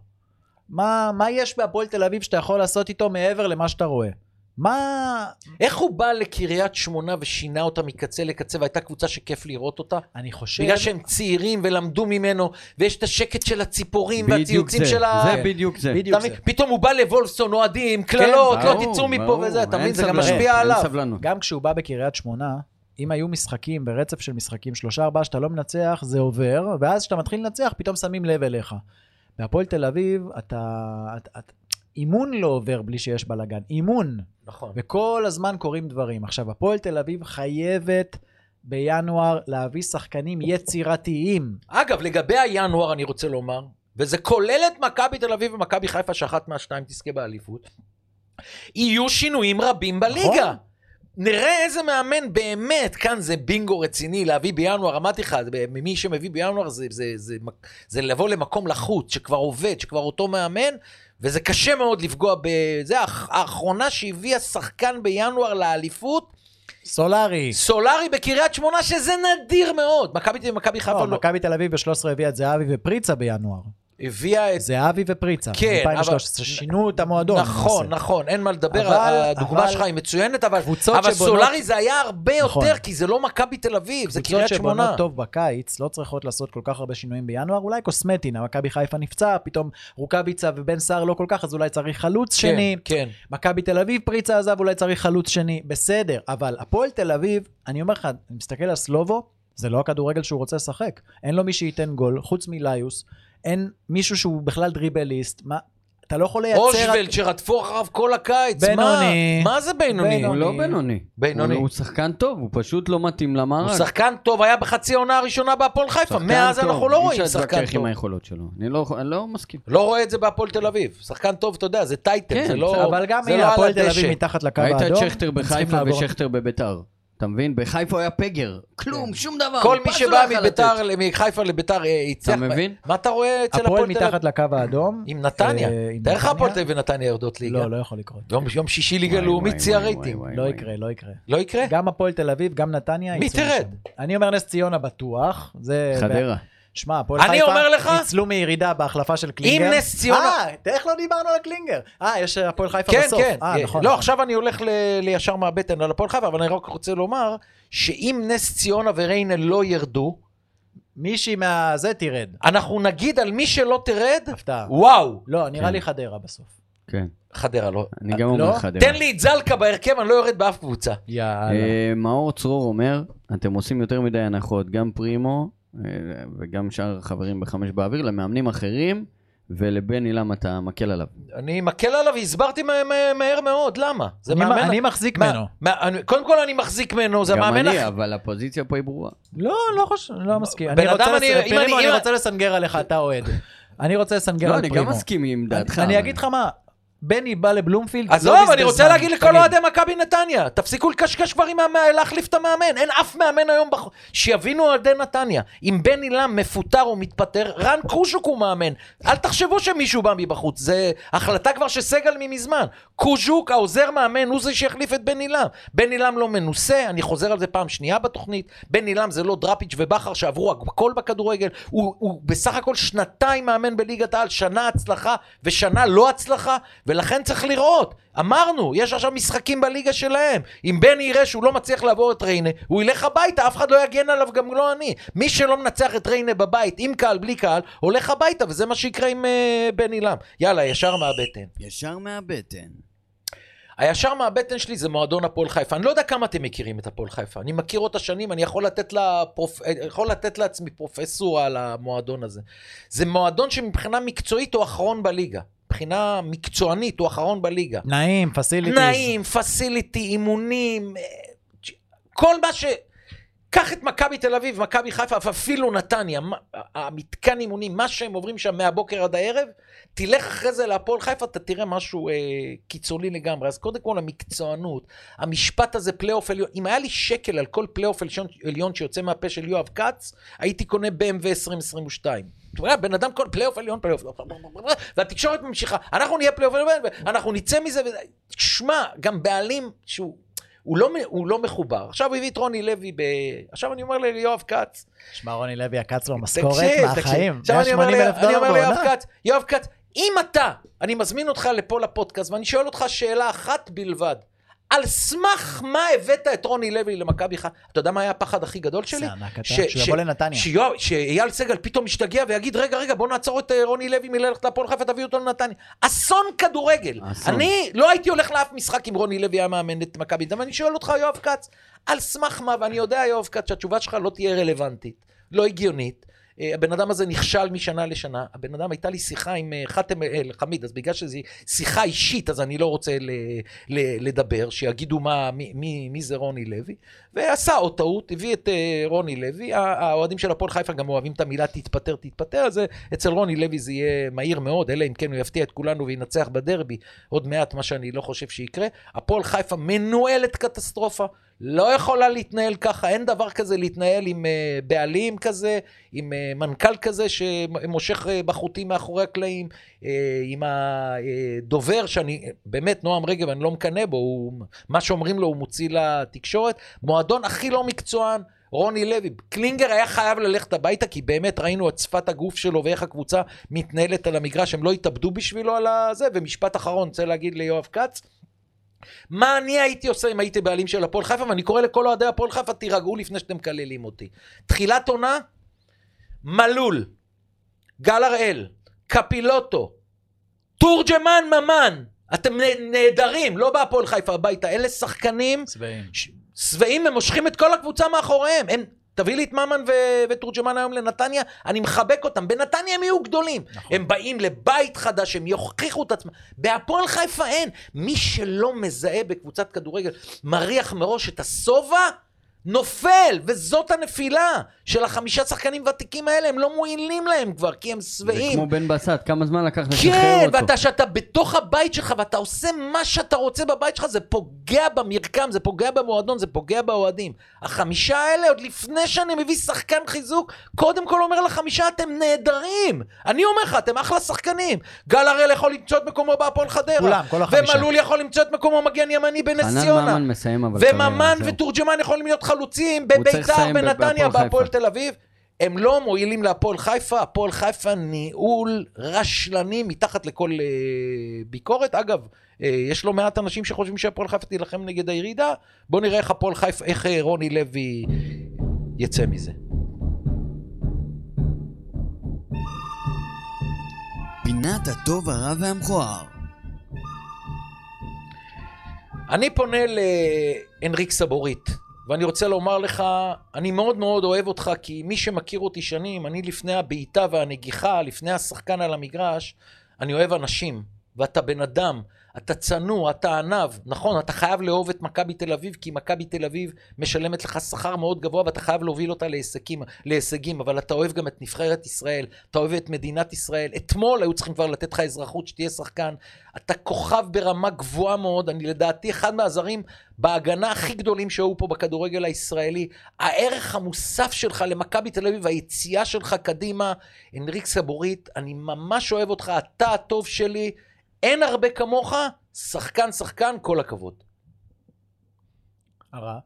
מה, מה יש בהפועל תל אביב שאתה יכול לעשות איתו מעבר למה שאתה רואה? מה... איך הוא בא לקריית שמונה ושינה אותה מקצה לקצה, והייתה קבוצה שכיף לראות אותה? אני חושב... בגלל שהם צעירים ולמדו ממנו, ויש את השקט של הציפורים והציוצים זה, של ה... זה בדיוק זה. בדיוק אתה? זה. פתאום הוא בא לוולפסון, אוהדים, קללות, לא ברור, תצאו מפה ברור, וזה, אתה מבין? זה גם משפיע עליו. סבלנות. גם כשהוא בא בקריית שמונה, אם היו משחקים ברצף של משחקים, שלושה ארבעה שאתה לא מנצח, זה עובר, ואז כשאתה מתחיל לנצח, פתאום שמים לב אליך. בהפועל תל אביב, אתה... את, את, אימון לא עובר בלי שיש בלאגן. אימון. נכון. וכל הזמן קורים דברים. עכשיו, הפועל תל אביב חייבת בינואר להביא שחקנים יצירתיים. אגב, לגבי הינואר אני רוצה לומר, וזה כולל את מכבי תל אביב ומכבי חיפה, שאחת מהשתיים תזכה באליפות, יהיו שינויים רבים בליגה. נכון. נראה איזה מאמן באמת, כאן זה בינגו רציני להביא בינואר, אמרתי לך, מי שמביא בינואר זה, זה, זה, זה, זה לבוא למקום לחוץ, שכבר עובד, שכבר אותו מאמן, וזה קשה מאוד לפגוע בזה. האח- האחרונה שהביאה שחקן בינואר לאליפות, סולארי. סולארי בקריית שמונה, שזה נדיר מאוד. מכבי תל אביב חיפה לא, לא, מכבי תל אביב ב-13 הביאה את זהבי ופריצה בינואר. הביאה את זהבי ופריצה. כן, 2013, אבל- שינו את המועדון. נכון, למעשה. נכון, אין מה לדבר, אבל- הדוגמה אבל- שלך היא מצוינת, אבל, קבוצות אבל שבונות- סולארי זה היה הרבה נכון. יותר, כי זה לא מכבי תל אביב, זה קבוצות קריית שמונה. שבונות טוב בקיץ לא צריכות לעשות כל כך הרבה שינויים בינואר, אולי קוסמטיים, מכבי חיפה נפצע, פתאום רוקאביצה ובן סער לא כל כך, אז אולי צריך חלוץ כן, שני. כן. מכבי תל אביב פריצה עזב, אולי צריך חלוץ שני, בסדר, אבל הפועל תל אביב, אני אומר לך, אני מסתכל על סלובו, זה לא הכדורגל שהוא רוצה לשחק. אין לו מי שייתן גול, חוץ מליוס, אין מישהו שהוא בכלל דריבליסט, מה, אתה לא יכול לייצר... אושוולד שרדפו אחריו כל הקיץ, בינוני. מה? מה זה בינוני? הוא לא בינוני. בינוני. הוא הוא שחקן טוב, הוא פשוט לא מתאים הוא למארג. שחקן טוב, היה בחצי העונה הראשונה בהפועל חיפה, שחקן מאז טוב, אנחנו לא רואים אי אפשר שחקן להתווכח עם טוב. היכולות שלו. אני לא- אני לא מסכים. לא רואה את זה בהפועל תל אביב. שחקן טוב, אתה יודע, זה טייטל, כן, זה לא אבל גם לא הפועל תל. אביב מתחת לקו ראית האדום. את שכטר בחיפה ושכטר בביתר. אתה מבין? בחיפה הוא היה פגר. כלום, שום דבר. כל מי שבא מביתר. מחיפה לביתר, אה, הצליח. מבין? מה אתה רואה אצל הפועל הפועל תל אביב? מתחת לקו האדום. עם נתניה. אה, תאר לך. הפועל תל אביב ונתניה יורדות ליגה. לא, לא יכול לקרות. יום, יום שישי ליגה לאומית, שיא וואי, הרייטינג. לא. יקרה, לא יקרה. לא יקרה? גם הפועל תל אביב, גם נתניה מי תרד? אני אומר נס ציונה בטוח. זה... חדרה. שמע, הפועל אני חיפה אומר לך- ניצלו מירידה בהחלפה של קלינגר. אם נס ציונה- אה, איך לא דיברנו על קלינגר? אה, יש הפועל חיפה כן, בסוף. כן. אה, נכון. לא, נכון. עכשיו אני הולך ל- לישר מהבטן על הפועל חיפה, אבל אני רק רוצה לומר, שאם נס ציונה וריינה לא ירדו, מישהי מהזה תרד. אנחנו נגיד על מי שלא תרד, הפתעה. וואו. לא, נראה כן. לי חדרה בסוף. כן. חדרה, לא. אני גם לא? אומר חדרה. תן לי את זלקה בהרכב, אני לא יורד באף קבוצה. יאללה. אה, מאור צרור אומר, אתם עושים יותר מדי הנחות, גם פרימו אה, וגם שאר החברים בחמש באוויר, למאמנים אחרים, ולבני למה אתה מקל עליו. אני מקל עליו, הסברתי מה- מה- מהר מאוד, למה? זה אני- מאמן... אני מחזיק מה- ממנו. מה- אני- קודם כל אני מחזיק ממנו, זה גם מאמן... אני, הכי- אבל הפוזיציה פה היא ברורה. לא, לא חושב, לא מסכים. בן אני רוצה אדם, לס- אני- פרימו, אני- אני אם- רוצה לסנגר עליך, אתה אוהד. אני רוצה לסנגר לא, על אני פרימו. גם מסכים עם דעתך. אני אגיד לך מה, בני בא לבלומפילד, עזוב, לא אני בזבז רוצה זמן. להגיד לכל. אוהדי מכבי נתניה, תפסיקו לקשקש כבר עם להחליף את המאמן, אין אף מאמן היום, בח... שיבינו אוהדי נתניה, אם בן אילם מפוטר או מתפטר, רן קוז'וק הוא מאמן, אל תחשבו שמישהו בא מבחוץ, זה החלטה כבר של סגל ממזמן, קוז'וק, העוזר מאמן, הוא זה שיחליף את בן אילם, בן אילם לא מנוסה, אני חוזר על זה פעם שנייה בתוכנית, בן אילם זה לא דראפיץ' ובכר שעברו הכל בכדורגל, הוא, הוא בסך הכל שנתיים מאמן בליגת העל, שנה הצלחה ושנה לא הצלחה, ולכן צריך לראות. אמרנו, יש עכשיו משחקים בליגה שלהם. אם בני יראה שהוא לא מצליח לעבור את ריינה, הוא ילך הביתה, אף אחד לא יגן עליו, גם לא אני. מי שלא מנצח את ריינה בבית, עם קהל, בלי קהל, הולך הביתה, וזה מה שיקרה עם uh, בני לם. יאללה, ישר מהבטן. ישר מהבטן. הישר מהבטן שלי זה מועדון הפועל חיפה. אני לא יודע כמה אתם מכירים את הפועל חיפה. אני מכיר אותה שנים, אני יכול לתת, לה פרופ... יכול לתת לעצמי פרופסורה על המועדון הזה. זה מועדון שמבחינה מקצועית הוא אחרון בליגה. מבחינה מקצוענית הוא אחרון בליגה. נעים, facilities. נעים, facility, אימונים, אה, כל מה ש... קח את מכבי תל אביב, מכבי חיפה, ואפילו נתניה, המתקן אימונים, מה שהם עוברים שם מהבוקר עד הערב, תלך אחרי זה להפועל חיפה, אתה תראה משהו אה, קיצוני לגמרי. אז קודם כל המקצוענות, המשפט הזה פלייאוף עליון, אם היה לי שקל על כל פלייאוף עליון שיוצא מהפה של יואב כץ, הייתי קונה BMW 2022. בן אדם כל פלייאוף עליון, פלייאוף, והתקשורת ממשיכה, אנחנו נהיה פלייאוף עליון, אנחנו נצא מזה, שמע, גם בעלים שהוא... הוא לא, הוא לא מחובר. עכשיו הוא הביא את רוני לוי ב... עכשיו אני אומר ליואב כץ, שמע, רוני לוי עקץ לו משכורת מהחיים. עכשיו אני אומר 180 אלף ל- אני אומר ליואב. כץ, יואב כץ, אם אתה, אני מזמין אותך לפה לפודקאסט, ואני שואל אותך שאלה אחת בלבד. על סמך מה הבאת את רוני לוי למכבי חיפה? אתה יודע מה היה הפחד הכי גדול שלי? זה ענק שהוא יבוא לנתניה. שאייל סגל פתאום ישתגע ויגיד, רגע, רגע, בוא נעצור את אה, רוני לוי מללכת להפועל חיפה, תביא אותו לנתניה. אסון כדורגל. אסון. אני לא הייתי הולך לאף משחק אם רוני לוי היה מאמן את מכבי. ואני שואל אותך, יואב כץ, על סמך מה, ואני יודע, יואב כץ, שהתשובה שלך לא תהיה רלוונטית, לא הגיונית. אה, הבן אדם הזה נכשל משנה לשנה. הבן אדם, הייתה לי שיחה עם אה, חאתם אל-חמיד, אז בגלל שזו שיחה אישית, אז אני לא רוצה ל, ל, לדבר, שיגידו מה, מי, מי, מי זה רוני לוי. ועשה עוד טעות, הביא את אה, רוני לוי. האוהדים של הפועל חיפה גם אוהבים את המילה תתפטר, תתפטר, אז אה, אצל רוני לוי זה יהיה מהיר מאוד, אלא אם כן הוא יפתיע את כולנו וינצח בדרבי עוד מעט, מה שאני לא חושב שיקרה. הפועל חיפה מנוהלת קטסטרופה. לא יכולה להתנהל ככה, אין דבר כזה להתנהל עם uh, בעלים כזה, עם uh, מנכ"ל כזה שמושך uh, בחוטים מאחורי הקלעים, עם הדובר שאני, באמת, נועם רגב, אני לא מקנא בו, הוא, מה שאומרים לו הוא מוציא לתקשורת. מועדון הכי לא מקצוען, רוני לוי. קלינגר היה חייב ללכת הביתה, כי באמת ראינו את שפת הגוף שלו ואיך הקבוצה מתנהלת על המגרש, הם לא התאבדו בשבילו על הזה. ומשפט אחרון, רוצה להגיד ליואב כץ, מה אני הייתי עושה אם הייתי בעלים של הפועל חיפה, ואני קורא לכל אוהדי הפועל חיפה, תירגעו לפני שאתם מקללים אותי. תחילת עונה, מלול, גל הראל, קפילוטו, תורג'מן ממן, אתם נהדרים, לא בהפועל חיפה הביתה, אלה שחקנים צבעים. שבעים, הם מושכים את כל הקבוצה מאחוריהם. הם, תביא לי את ממן ו- ותורג'מן היום לנתניה, אני מחבק אותם. בנתניה הם יהיו גדולים. נכון. הם באים לבית חדש, הם יוכיחו את עצמם. בהפועל חיפה אין. מי שלא מזהה בקבוצת כדורגל, מריח מראש את השובע, נופל, וזאת הנפילה של החמישה שחקנים ותיקים האלה, הם לא מועילים להם כבר, כי הם זה שבעים. כמו בן בסט, כמה זמן לקח לשחרר כן, אותו? ואתה, שאתה בתוך הבית שלך ואתה עושה מה שאתה רוצה בבית שלך, זה פוגע במרקם, זה פוגע במועדון, זה פוגע באוהדים. החמישה האלה, עוד לפני שאני מביא שחקן חיזוק, קודם כל אומר לחמישה, אתם נהדרים. אני אומר לך, אתם אחלה שחקנים. גל הראל יכול למצוא את מקומו בהפועל חדרה. כולם, כל החמישה. ומלול יכול למצוא את מקומו מגן ימני בנס ציונה. חלוצים בביתר, בנתניה, בהפועל. תל אביב. הם לא מועילים להפועל חיפה, הפועל חיפה ניהול רשלני מתחת לכל אה, ביקורת. אגב, אה, יש לא מעט אנשים שחושבים שהפועל חיפה תילחם נגד הירידה. בואו נראה איך הפועל חיפה, איך אה, רוני לוי יצא מזה. פינת הטוב, הרע והמכוער. אני פונה להנריק סבורית, ואני רוצה לומר לך, אני מאוד מאוד אוהב אותך, כי מי שמכיר אותי שנים, אני לפני הבעיטה והנגיחה, לפני השחקן על המגרש, אני אוהב אנשים, ואתה בן אדם, אתה צנוע, אתה עניו. נכון, אתה חייב לאהוב את מכבי תל אביב, כי מכבי תל אביב משלמת לך שכר מאוד גבוה, ואתה חייב להוביל אותה להישגים, להישגים, אבל אתה אוהב גם את נבחרת ישראל, אתה אוהב את מדינת ישראל. אתמול היו צריכים כבר לתת לך אזרחות, שתהיה שחקן. אתה כוכב ברמה גבוהה מאוד, אני לדעתי אחד מהזרים בהגנה הכי גדולים שהיו פה בכדורגל הישראלי. הערך המוסף שלך למכבי תל אביב, היציאה שלך קדימה, הנריק סבורית, אני ממש אוהב אותך, אתה הטוב שלי, אין הרבה כמוך, שחקן שחקן, כל הכבוד. הרע.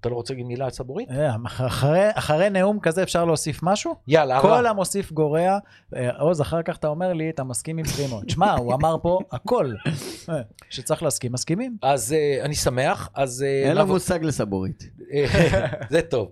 אתה לא רוצה להגיד מילה על סבורית? אה, אחרי- אחרי נאום כזה אפשר להוסיף משהו? יאללה, כל הרע. המוסיף גורע. אה, עוז, אחר כך אתה אומר לי, אתה מסכים עם פרימו. תשמע, *laughs* הוא אמר פה הכל. אה, שצריך להסכים, מסכימים. אז אה, אני שמח, אז... אה, אין לו מושג לסבורית. *laughs* זה טוב.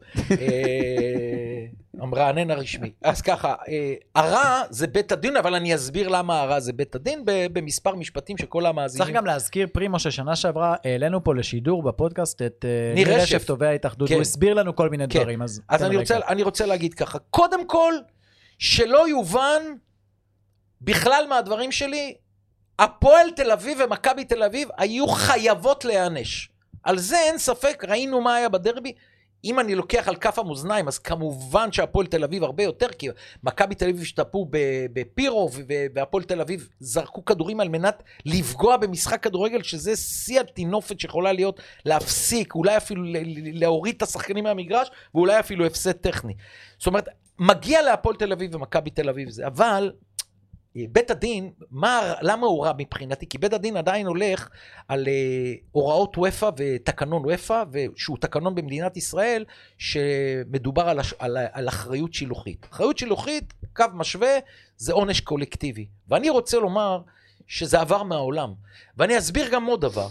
המרענן הרשמי. אז ככה, אה, הרע זה בית הדין, אבל אני אסביר למה הרע זה בית הדין במספר משפטים שכל המאזינים... צריך גם להזכיר, פרימו, ששנה שעברה העלינו פה לשידור בפודקאסט את אה, ניר רשף. תובע ההתאחדות, כן. הוא הסביר לנו כל מיני כן. דברים, אז אז. אני רוצה להגיד ככה, קודם כל, שלא יובן בכלל מהדברים שלי, הפועל תל אביב ומכבי תל אביב היו חייבות להיענש. על זה אין ספק, ראינו מה היה בדרבי. אם אני לוקח על כף המאזניים, אז כמובן שהפועל תל אביב הרבה יותר, כי מכבי תל אביב השתפרו בפירו, והפועל תל אביב זרקו כדורים על מנת לפגוע במשחק כדורגל, שזה שיא הטינופת שיכולה להיות להפסיק, אולי אפילו להוריד את השחקנים מהמגרש, ואולי אפילו הפסד טכני. זאת אומרת, מגיע להפועל תל אביב ומכבי תל אביב זה, אבל בית הדין, מה, למה הוא רע מבחינתי? כי בית הדין עדיין הולך על אה, הוראות וופא ותקנון וופא, שהוא תקנון במדינת ישראל, שמדובר על, על, על אחריות שילוחית. אחריות שילוחית, קו משווה, זה עונש קולקטיבי. ואני רוצה לומר שזה עבר מהעולם. ואני אסביר גם עוד דבר.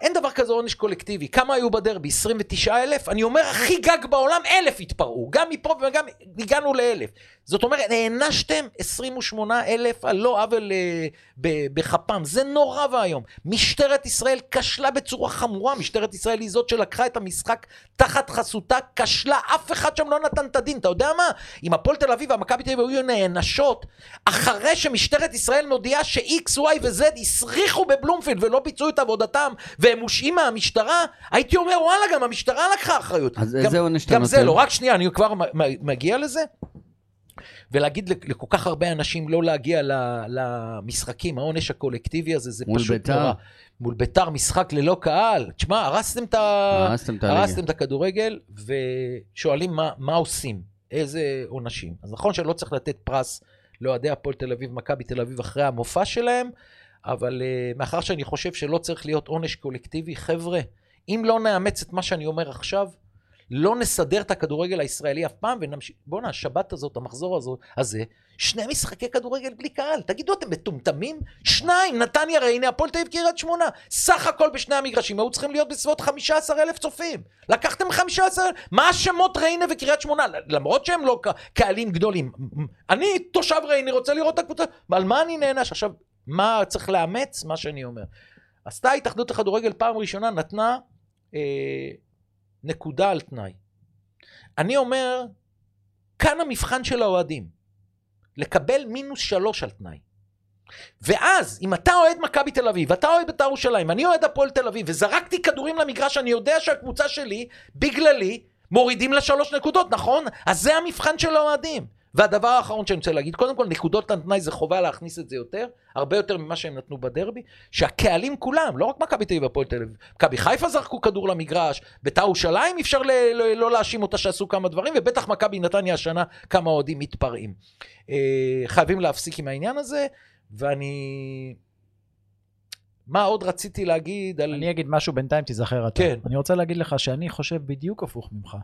אין דבר כזה עונש קולקטיבי. כמה היו בדרבי? 29 אלף? אני אומר, הכי גג בעולם, אלף התפרעו. גם מפה וגם הגענו לאלף. זאת אומרת, הענשתם 28 אלף על לא עוול אה, בכפם. זה נורא ואיום. משטרת ישראל כשלה בצורה חמורה. משטרת ישראל היא זאת שלקחה את המשחק תחת חסותה, כשלה. אף אחד שם לא נתן את הדין. אתה יודע מה? אם הפועל תל אביב והמכבי תל אביב היו נענשות, אחרי שמשטרת ישראל מודיעה ש-X, Y ו-Z הסריחו בבלומפילד ולא ביצעו את עבודתם, והם מושעים מהמשטרה, הייתי אומר, וואלה, גם המשטרה לקחה אחריות. אז גם, איזה עונש אתה גם נותן? זה לא, רק שנייה, אני כבר מגיע לזה. ולהגיד לכל כך הרבה אנשים לא להגיע למשחקים, העונש הקולקטיבי הזה, זה פשוט בית"ר. נורא. מול ביתר, משחק ללא קהל. תשמע, הרסתם את. הרסתם את. הרסתם את הכדורגל, ושואלים מה, מה עושים, איזה עונשים. אז נכון שלא צריך לתת פרס לאוהדי הפועל תל אביב, מכבי תל אביב, אחרי המופע שלהם, אבל uh, מאחר שאני חושב שלא צריך להיות עונש קולקטיבי, חבר'ה, אם לא נאמץ את מה שאני אומר עכשיו, לא נסדר את הכדורגל הישראלי אף פעם, ונמשיך, בואנה, השבת הזאת, המחזור הזאת, הזה, שני משחקי כדורגל בלי קהל. תגידו, אתם מטומטמים? שניים, נתניה ריינה, הפועל תל אביב קריית שמונה. סך הכל בשני המגרשים היו צריכים להיות בסביבות 15 אלף צופים. לקחתם 15 אלף, מה השמות ריינה וקריית שמונה? למרות שהם לא קהלים גדולים. אני תושב ריינה, רוצה לראות את הקבוצה, על מה אני נענש? עכשיו, מה צריך לאמץ? מה שאני אומר. עשתה התאחדות הכדורגל פעם ראשונה, נתנה אה, נקודה על תנאי. אני אומר, כאן המבחן של האוהדים. לקבל מינוס שלוש על תנאי. ואז, אם אתה אוהד מכבי תל אביב, ואתה אוהד בית"ר ירושלים, ואני אוהד הפועל תל אביב, וזרקתי כדורים למגרש, אני יודע שהקבוצה שלי, בגללי, מורידים לה שלוש נקודות, נכון? אז זה המבחן של האוהדים. והדבר האחרון שאני רוצה להגיד, קודם כל, נקודות על תנאי זה חובה להכניס את זה יותר, הרבה יותר ממה שהם נתנו בדרבי, שהקהלים כולם, לא רק מכבי תל אביב והפועל תל אביב, מכבי חיפה זרקו כדור למגרש, בית"ר ירושלים אפשר ל- ל- לא להאשים אותה שעשו כמה דברים, ובטח מכבי נתניה השנה כמה אוהדים מתפרעים. אה, חייבים להפסיק עם העניין הזה, ואני... מה עוד רציתי להגיד על... אני אגיד משהו בינתיים, תיזכר אתה. כן. אני רוצה להגיד לך שאני חושב בדיוק הפוך ממך.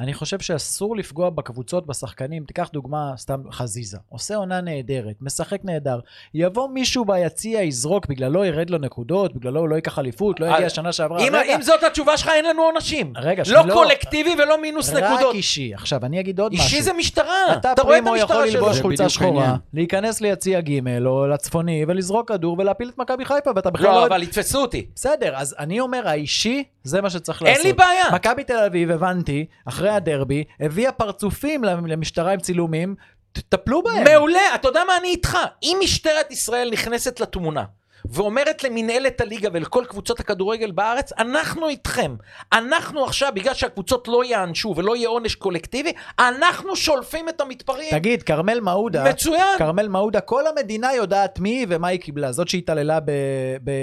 אני חושב שאסור לפגוע בקבוצות, בשחקנים. תיקח דוגמה, סתם חזיזה. עושה עונה נהדרת, משחק נהדר. יבוא מישהו ביציע, יזרוק, בגללו ירד לו נקודות, בגללו הוא לא ייקח אליפות, לא יגיע אה, שנה שעברה. אם, רגע, אם זאת התשובה שלך, אין לנו עונשים. רגע, לא שלא- קולקטיבי ולא מינוס רק נקודות. אישי. עכשיו, אני אגיד עוד משהו. אישי זה משטרה. אתה רואה את פרימו יכול המשטרה שלו. ללבוש זה חולצה בדיוק שחורה, העניין. להיכנס ליציע ג' או לצפוני ולזרוק כדור ולהפיל את מכבי חיפה, ואתה בכלל לא, לא... אבל יתפסו אותי. בסדר, אז אני אומר, האישי, זה מה שצריך אין לעשות. לי בעיה. מכבי תל אביב, הבנתי, אחרי הדרבי, הביאה פרצופים למשטרה עם צילומים, תטפלו בהם. מעולה, אתה יודע מה, אני איתך. אם משטרת ישראל נכנסת לתמונה ואומרת למנהלת הליגה ולכל קבוצות הכדורגל בארץ, אנחנו איתכם. אנחנו עכשיו, בגלל שהקבוצות לא יענשו ולא יהיה עונש קולקטיבי, אנחנו שולפים את המתפרעים. תגיד, כרמל מעודה, מצוין. כרמל מעודה, כל המדינה יודעת מי היא ומה היא קיבלה. זאת שהתעללה ב-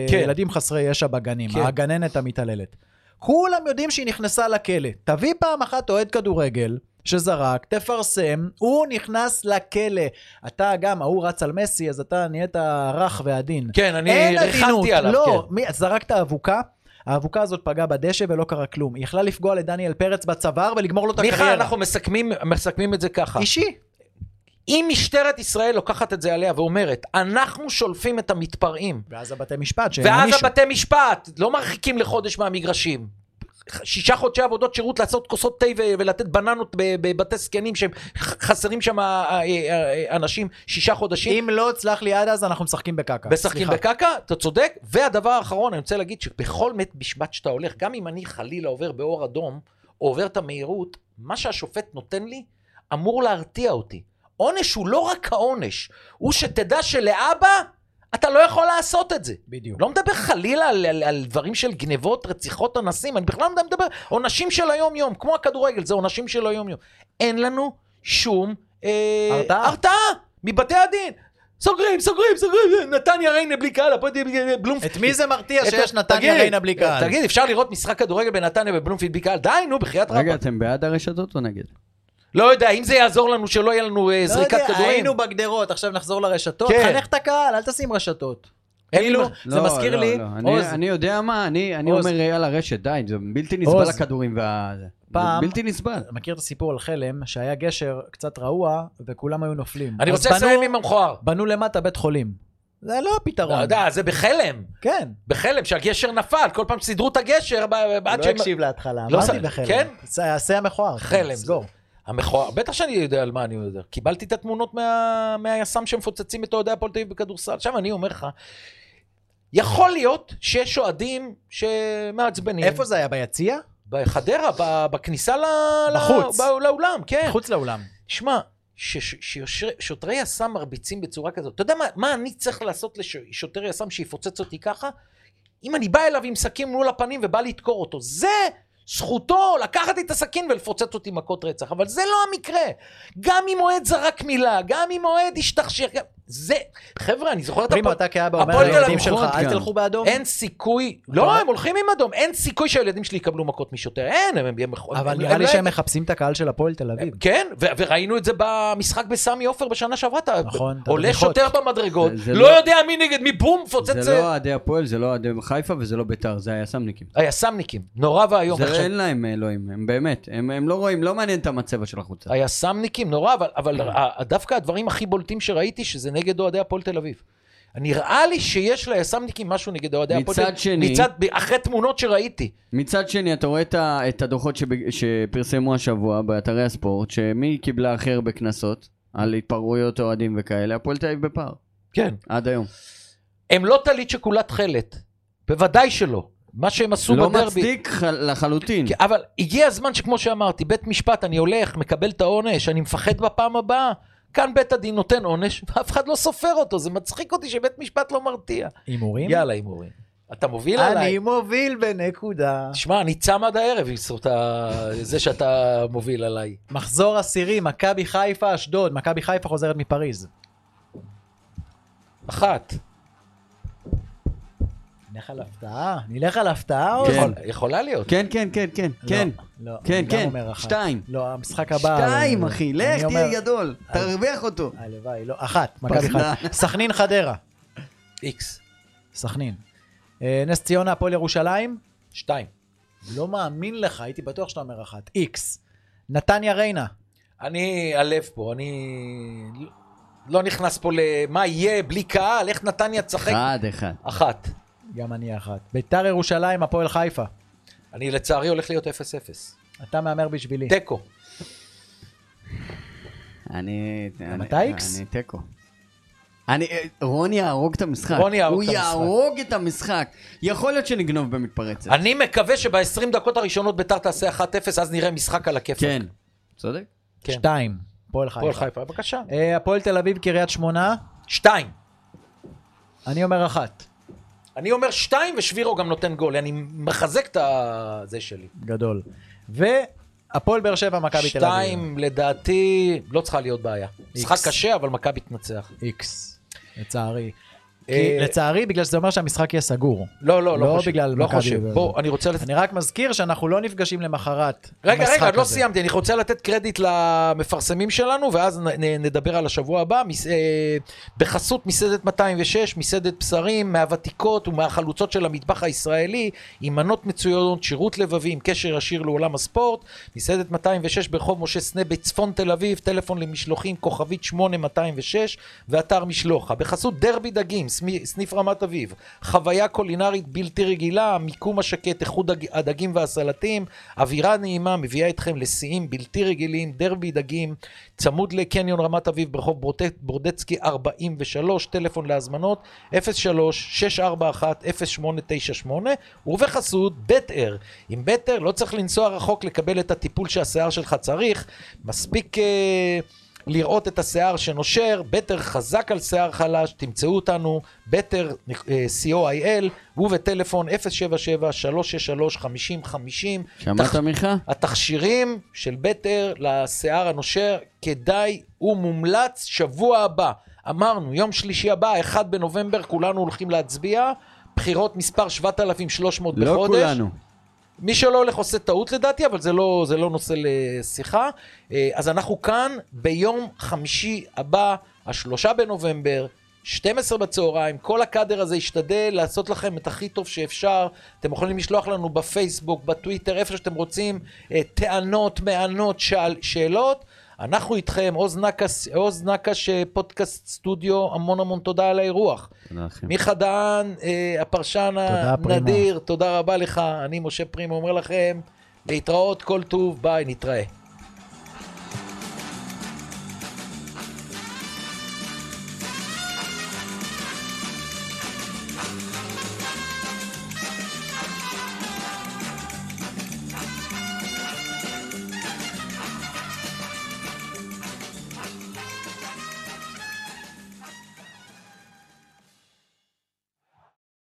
כן. בילדים חסרי ישע בגנים, כן. הגננת המתעללת. כולם יודעים שהיא נכנסה לכלא. תביא פעם אחת אוהד כדורגל שזרק, תפרסם, הוא נכנס לכלא. אתה גם, ההוא רץ על מסי, אז אתה נהיית רך ועדין. כן, אני ריחמתי עליו, לא, כן. מי, זרקת אבוקה, האבוקה הזאת פגעה בדשא ולא קרה כלום. היא יכלה לפגוע לדניאל פרץ בצוואר ולגמור לו את מיכה, הקריירה. אנחנו מסכמים, מסכמים את זה ככה. אישי. אם משטרת ישראל לוקחת את זה עליה ואומרת, אנחנו שולפים את המתפרעים, ואז הבתי משפט ואז שהענישו. הבתי משפט לא מרחיקים לחודש מהמגרשים. שישה חודשי עבודות שירות לעשות כוסות תה ולתת בננות בבתי זקנים שהם ח- חסרים שם אה, אה, אה, אנשים שישה חודשים. אם לא הצלח לי עד אז, אנחנו משחקים בקקה. משחקים. בקקה, אתה צודק. והדבר האחרון, אני רוצה להגיד שבכל מת משפט שאתה הולך, גם אם אני חלילה עובר באור אדום, או עובר את המהירות, מה שהשופט נותן לי אמור להרתיע אותי. עונש הוא לא רק העונש, הוא שתדע שלאבא אתה לא יכול לעשות את זה. בדיוק. לא מדבר חלילה על, על, על דברים של גנבות, רציחות אנסים, אני בכלל לא מדבר, עונשים של היום-יום, כמו הכדורגל, זה עונשים של היום-יום. אין לנו שום אה, הרתעה. הרתעה מבתי הדין. סוגרים, סוגרים, סוגרים, נתניה ריינה בלי קהל, הפועל בלומפילד. את מי זה מרתיע שיש נתניה ריינה בלי קהל? תגיד, אפשר לראות משחק כדורגל בנתניה ובלומפילד בלי קהל? די, נו, בחייאת רגע, רבאק. אתם בעד הרשתות או נגד? לא יודע, אם זה יעזור לנו שלא יהיה לנו אה, לא זריקת יודע, כדורים. היינו בגדרות, עכשיו נחזור לרשתות. כן. חנך את הקהל, אל תשים רשתות. כאילו, זה לא, מזכיר לא, לי, לא. אני- עוז, אני יודע מה, אני אני עוז. אומר יאללה רשת, די, זה בלתי נסבל עוז. הכדורים וה... זה פעם- בלתי נסבל. מכיר את הסיפור על חלם, שהיה גשר קצת רעוע, וכולם היו נופלים. אני רוצה לסיים עם המכוער. בנו למטה בית חולים. זה לא הפתרון. לא יודע, זה בחלם. כן. בחלם, שהגשר נפל, כל פעם סידרו את הגשר, לא. הקשיב להתחלה, לא אמרתי בחלם. כן? זה המכוער. חלם. סגור. המכוער, בטח שאני יודע על מה אני יודע. קיבלתי את התמונות מה... מהיס"מ שמפוצצים את אוהדי הפועל תל אביב בכדורסל. עכשיו אני אומר לך, יכול להיות שיש אוהדים שמעצבנים. איפה זה היה? ביציע? בחדרה, ב- בכניסה ל... בחוץ. ב- לאולם, כן. מחוץ לאולם. שמע, ששוטרי יס"מ מרביצים בצורה כזאת, אתה יודע מה, מה אני צריך לעשות לשוטר יס"מ שיפוצץ אותי ככה? אם אני בא אליו עם סכין מול הפנים ובא לדקור אותו, זה זכותו לקחת לי את הסכין ולפוצץ אותי מכות רצח, אבל זה לא המקרה. גם אם אוהד זרק מילה, גם אם אוהד השתכשך. זה, חבר'ה, אני זוכר את הפועל... אתה כאבא אומר הפועל תל לילדים אביב שלך, אל. תלכו באדום. אין סיכוי, לא, הם הולכים עם אדום, אין סיכוי שהילדים שלי יקבלו מכות משוטר, אין, הם... הם אבל הם- נראה לי לא שהם מחפשים את הקהל של הפועל תל אביב. כן, וראינו את זה במשחק בסמי עופר בשנה שעברה. אתה נכון, את עולה. שוטר במדרגות, לא לא- יודע מי נגד מי, בום, מפוצץ זה לא אוהדי הפועל, זה לא אוהדי חיפה וזה לא ביתר, זה היס"מניקים. היס"מניקים, נורא ואיום. זה אין להם אלוהים, הם באמת, הם הם לא רואים, לא מעניין אותם הצבע של החולצה. היס"מניקים, נורא, אבל, אבל ה- דווקא הדברים הכי בולטים שראיתי, שזה נגד אוהדי הפועל תל אביב. נראה לי שיש ליס"מניקים משהו נגד אוהדי הפועל תל אביב. מצד שני- מצד, אחרי תמונות שראיתי. מצד שני, אתה רואה את ה- את הדוחות שב- שפרסמו השבוע באתרי הספורט, שמי קיבלה הכי הרבה קנסות על התפרעויות אוהדים וכאלה, הפועל תל אביב בפער, כן. עד היום. הם לא טלית שכולה תכלת. בוודאי שלא. מה שהם עשו לא בדרבי. מצדיק ח- לחלוטין. כן, אבל הגיע הזמן שכמו שאמרתי, בית משפט, אני הולך, מקבל את העונש, אני מפחד בפעם הבאה. כאן בית הדין נותן עונש, *laughs* ואף אחד לא סופר אותו, זה מצחיק אותי שבית משפט לא מרתיע. הימורים? יאללה, הימורים. אתה מוביל אני עליי. מוביל בנקודה. תשמע, אני צם עד הערב בזכות ה- *laughs* זה שאתה מוביל עליי. מחזור עשירי, מכבי חיפה, אשדוד. מכבי חיפה חוזרת מפריז. אחת. נלך על הפתעה? נלך על הפתעה או... כן. יכול- יכולה להיות. כן, כן, כן, כן, כן. לא, כן, כן. שתיים. לא, המשחק הבא... שתיים, אחי, לך, תהיה גדול, תרוויח אותו. הלוואי, לא. אחת, מכבי. חיפה. סכנין חדרה. איקס. סכנין. אה, נס ציונה, הפועל ירושלים. שתיים. לא מאמין לך, הייתי בטוח שאתה אומר אחת. איקס. נתניה ריינה. אני הלב פה, אני לא נכנס פה למה יהיה בלי קהל, איך נתניה תשחק. אחד, אחד. אחת. גם אני אחת. ביתר ירושלים, הפועל חיפה. אני לצערי הולך להיות 0-0. אתה מהמר בשבילי. תיקו. אני... אתה איקס? אני תיקו. אני... רוני יהרוג את המשחק. רוני יהרוג הוא את המשחק. יהרוג את המשחק. יכול להיות שנגנוב במתפרצת. אני מקווה שב-20 דקות הראשונות ביתר תעשה 1-0, אז נראה משחק על הכיף. כן. צודק? כן. שתיים. הפועל הפועל חיפה. חיפה, בבקשה. אה, הפועל תל אביב, קריית שמונה. שתיים. אני אומר אחת. אני אומר שתיים ושבירו גם נותן גול, אני מחזק את זה שלי. גדול. והפועל באר שבע, מכבי תל אביב. שתיים, לדעתי, לא צריכה להיות בעיה. משחק קשה, אבל מכבי תנצח. איקס. לצערי. אה, כי- לצערי, בגלל שזה אומר שהמשחק יהיה סגור. לא, לא, לא לא חושב. בגלל לא חושב. בוא, אני רוצה... אני רק מזכיר שאנחנו לא נפגשים למחרת. רגע, רגע, עוד לא. סיימתי, אני רוצה לתת קרדיט למפרסמים שלנו, ואז נדבר על השבוע הבא. אה, בחסות מסעדת 206, מסעדת בשרים, מהוותיקות ומהחלוצות של המטבח הישראלי, עם מנות מצוינות, שירות לבבי, עם קשר ישיר לעולם הספורט. מסעדת 206 ברחוב משה סנה בצפון תל אביב, טלפון למשלוחים, כוכבית 8206, ואתר משלוחה. בחסות דרבי דגים, סניף רמת אביב. חוויה קולינרית בלתי רגילה, המיקום השקט, איכות דג- הדגים והסלטים, אווירה נעימה מביאה אתכם לשיאים בלתי רגילים, דרבי דגים, צמוד לקניון רמת אביב ברחוב ברודצקי 43, טלפון להזמנות 03-641-0898, ובחסות אר. עם אר לא צריך לנסוע רחוק לקבל את הטיפול שהשיער שלך צריך, מספיק... אה, לראות את השיער שנושר, בטר חזק על שיער חלש, תמצאו אותנו, בטר אה, co.il, ובטלפון 077-363-5050. שמעת מיכה? התכשירים של בטר לשיער הנושר, כדאי ומומלץ שבוע הבא. אמרנו, יום שלישי הבא, 1 בנובמבר, כולנו הולכים להצביע, בחירות מספר 7,300 לא בחודש. כולנו. מי שלא הולך עושה טעות לדעתי, אבל זה לא, זה לא נושא לשיחה. אה, אז אנחנו כאן ביום חמישי הבא, השלושה בנובמבר, 12 בצהריים, כל הקאדר הזה ישתדל לעשות לכם את הכי טוב שאפשר. אתם יכולים לשלוח לנו בפייסבוק, בטוויטר, איפה שאתם רוצים, אה, טענות, מענות, שאל, שאלות. אנחנו איתכם, עוז נקש, עוז נקש אה, פודקאסט סטודיו, המון המון תודה על האירוח. מיכה דהן, אה, הפרשן. הנדיר, תודה רבה לך. אני משה פרימו אומר לכם, להתראות, כל טוב, ביי, נתראה.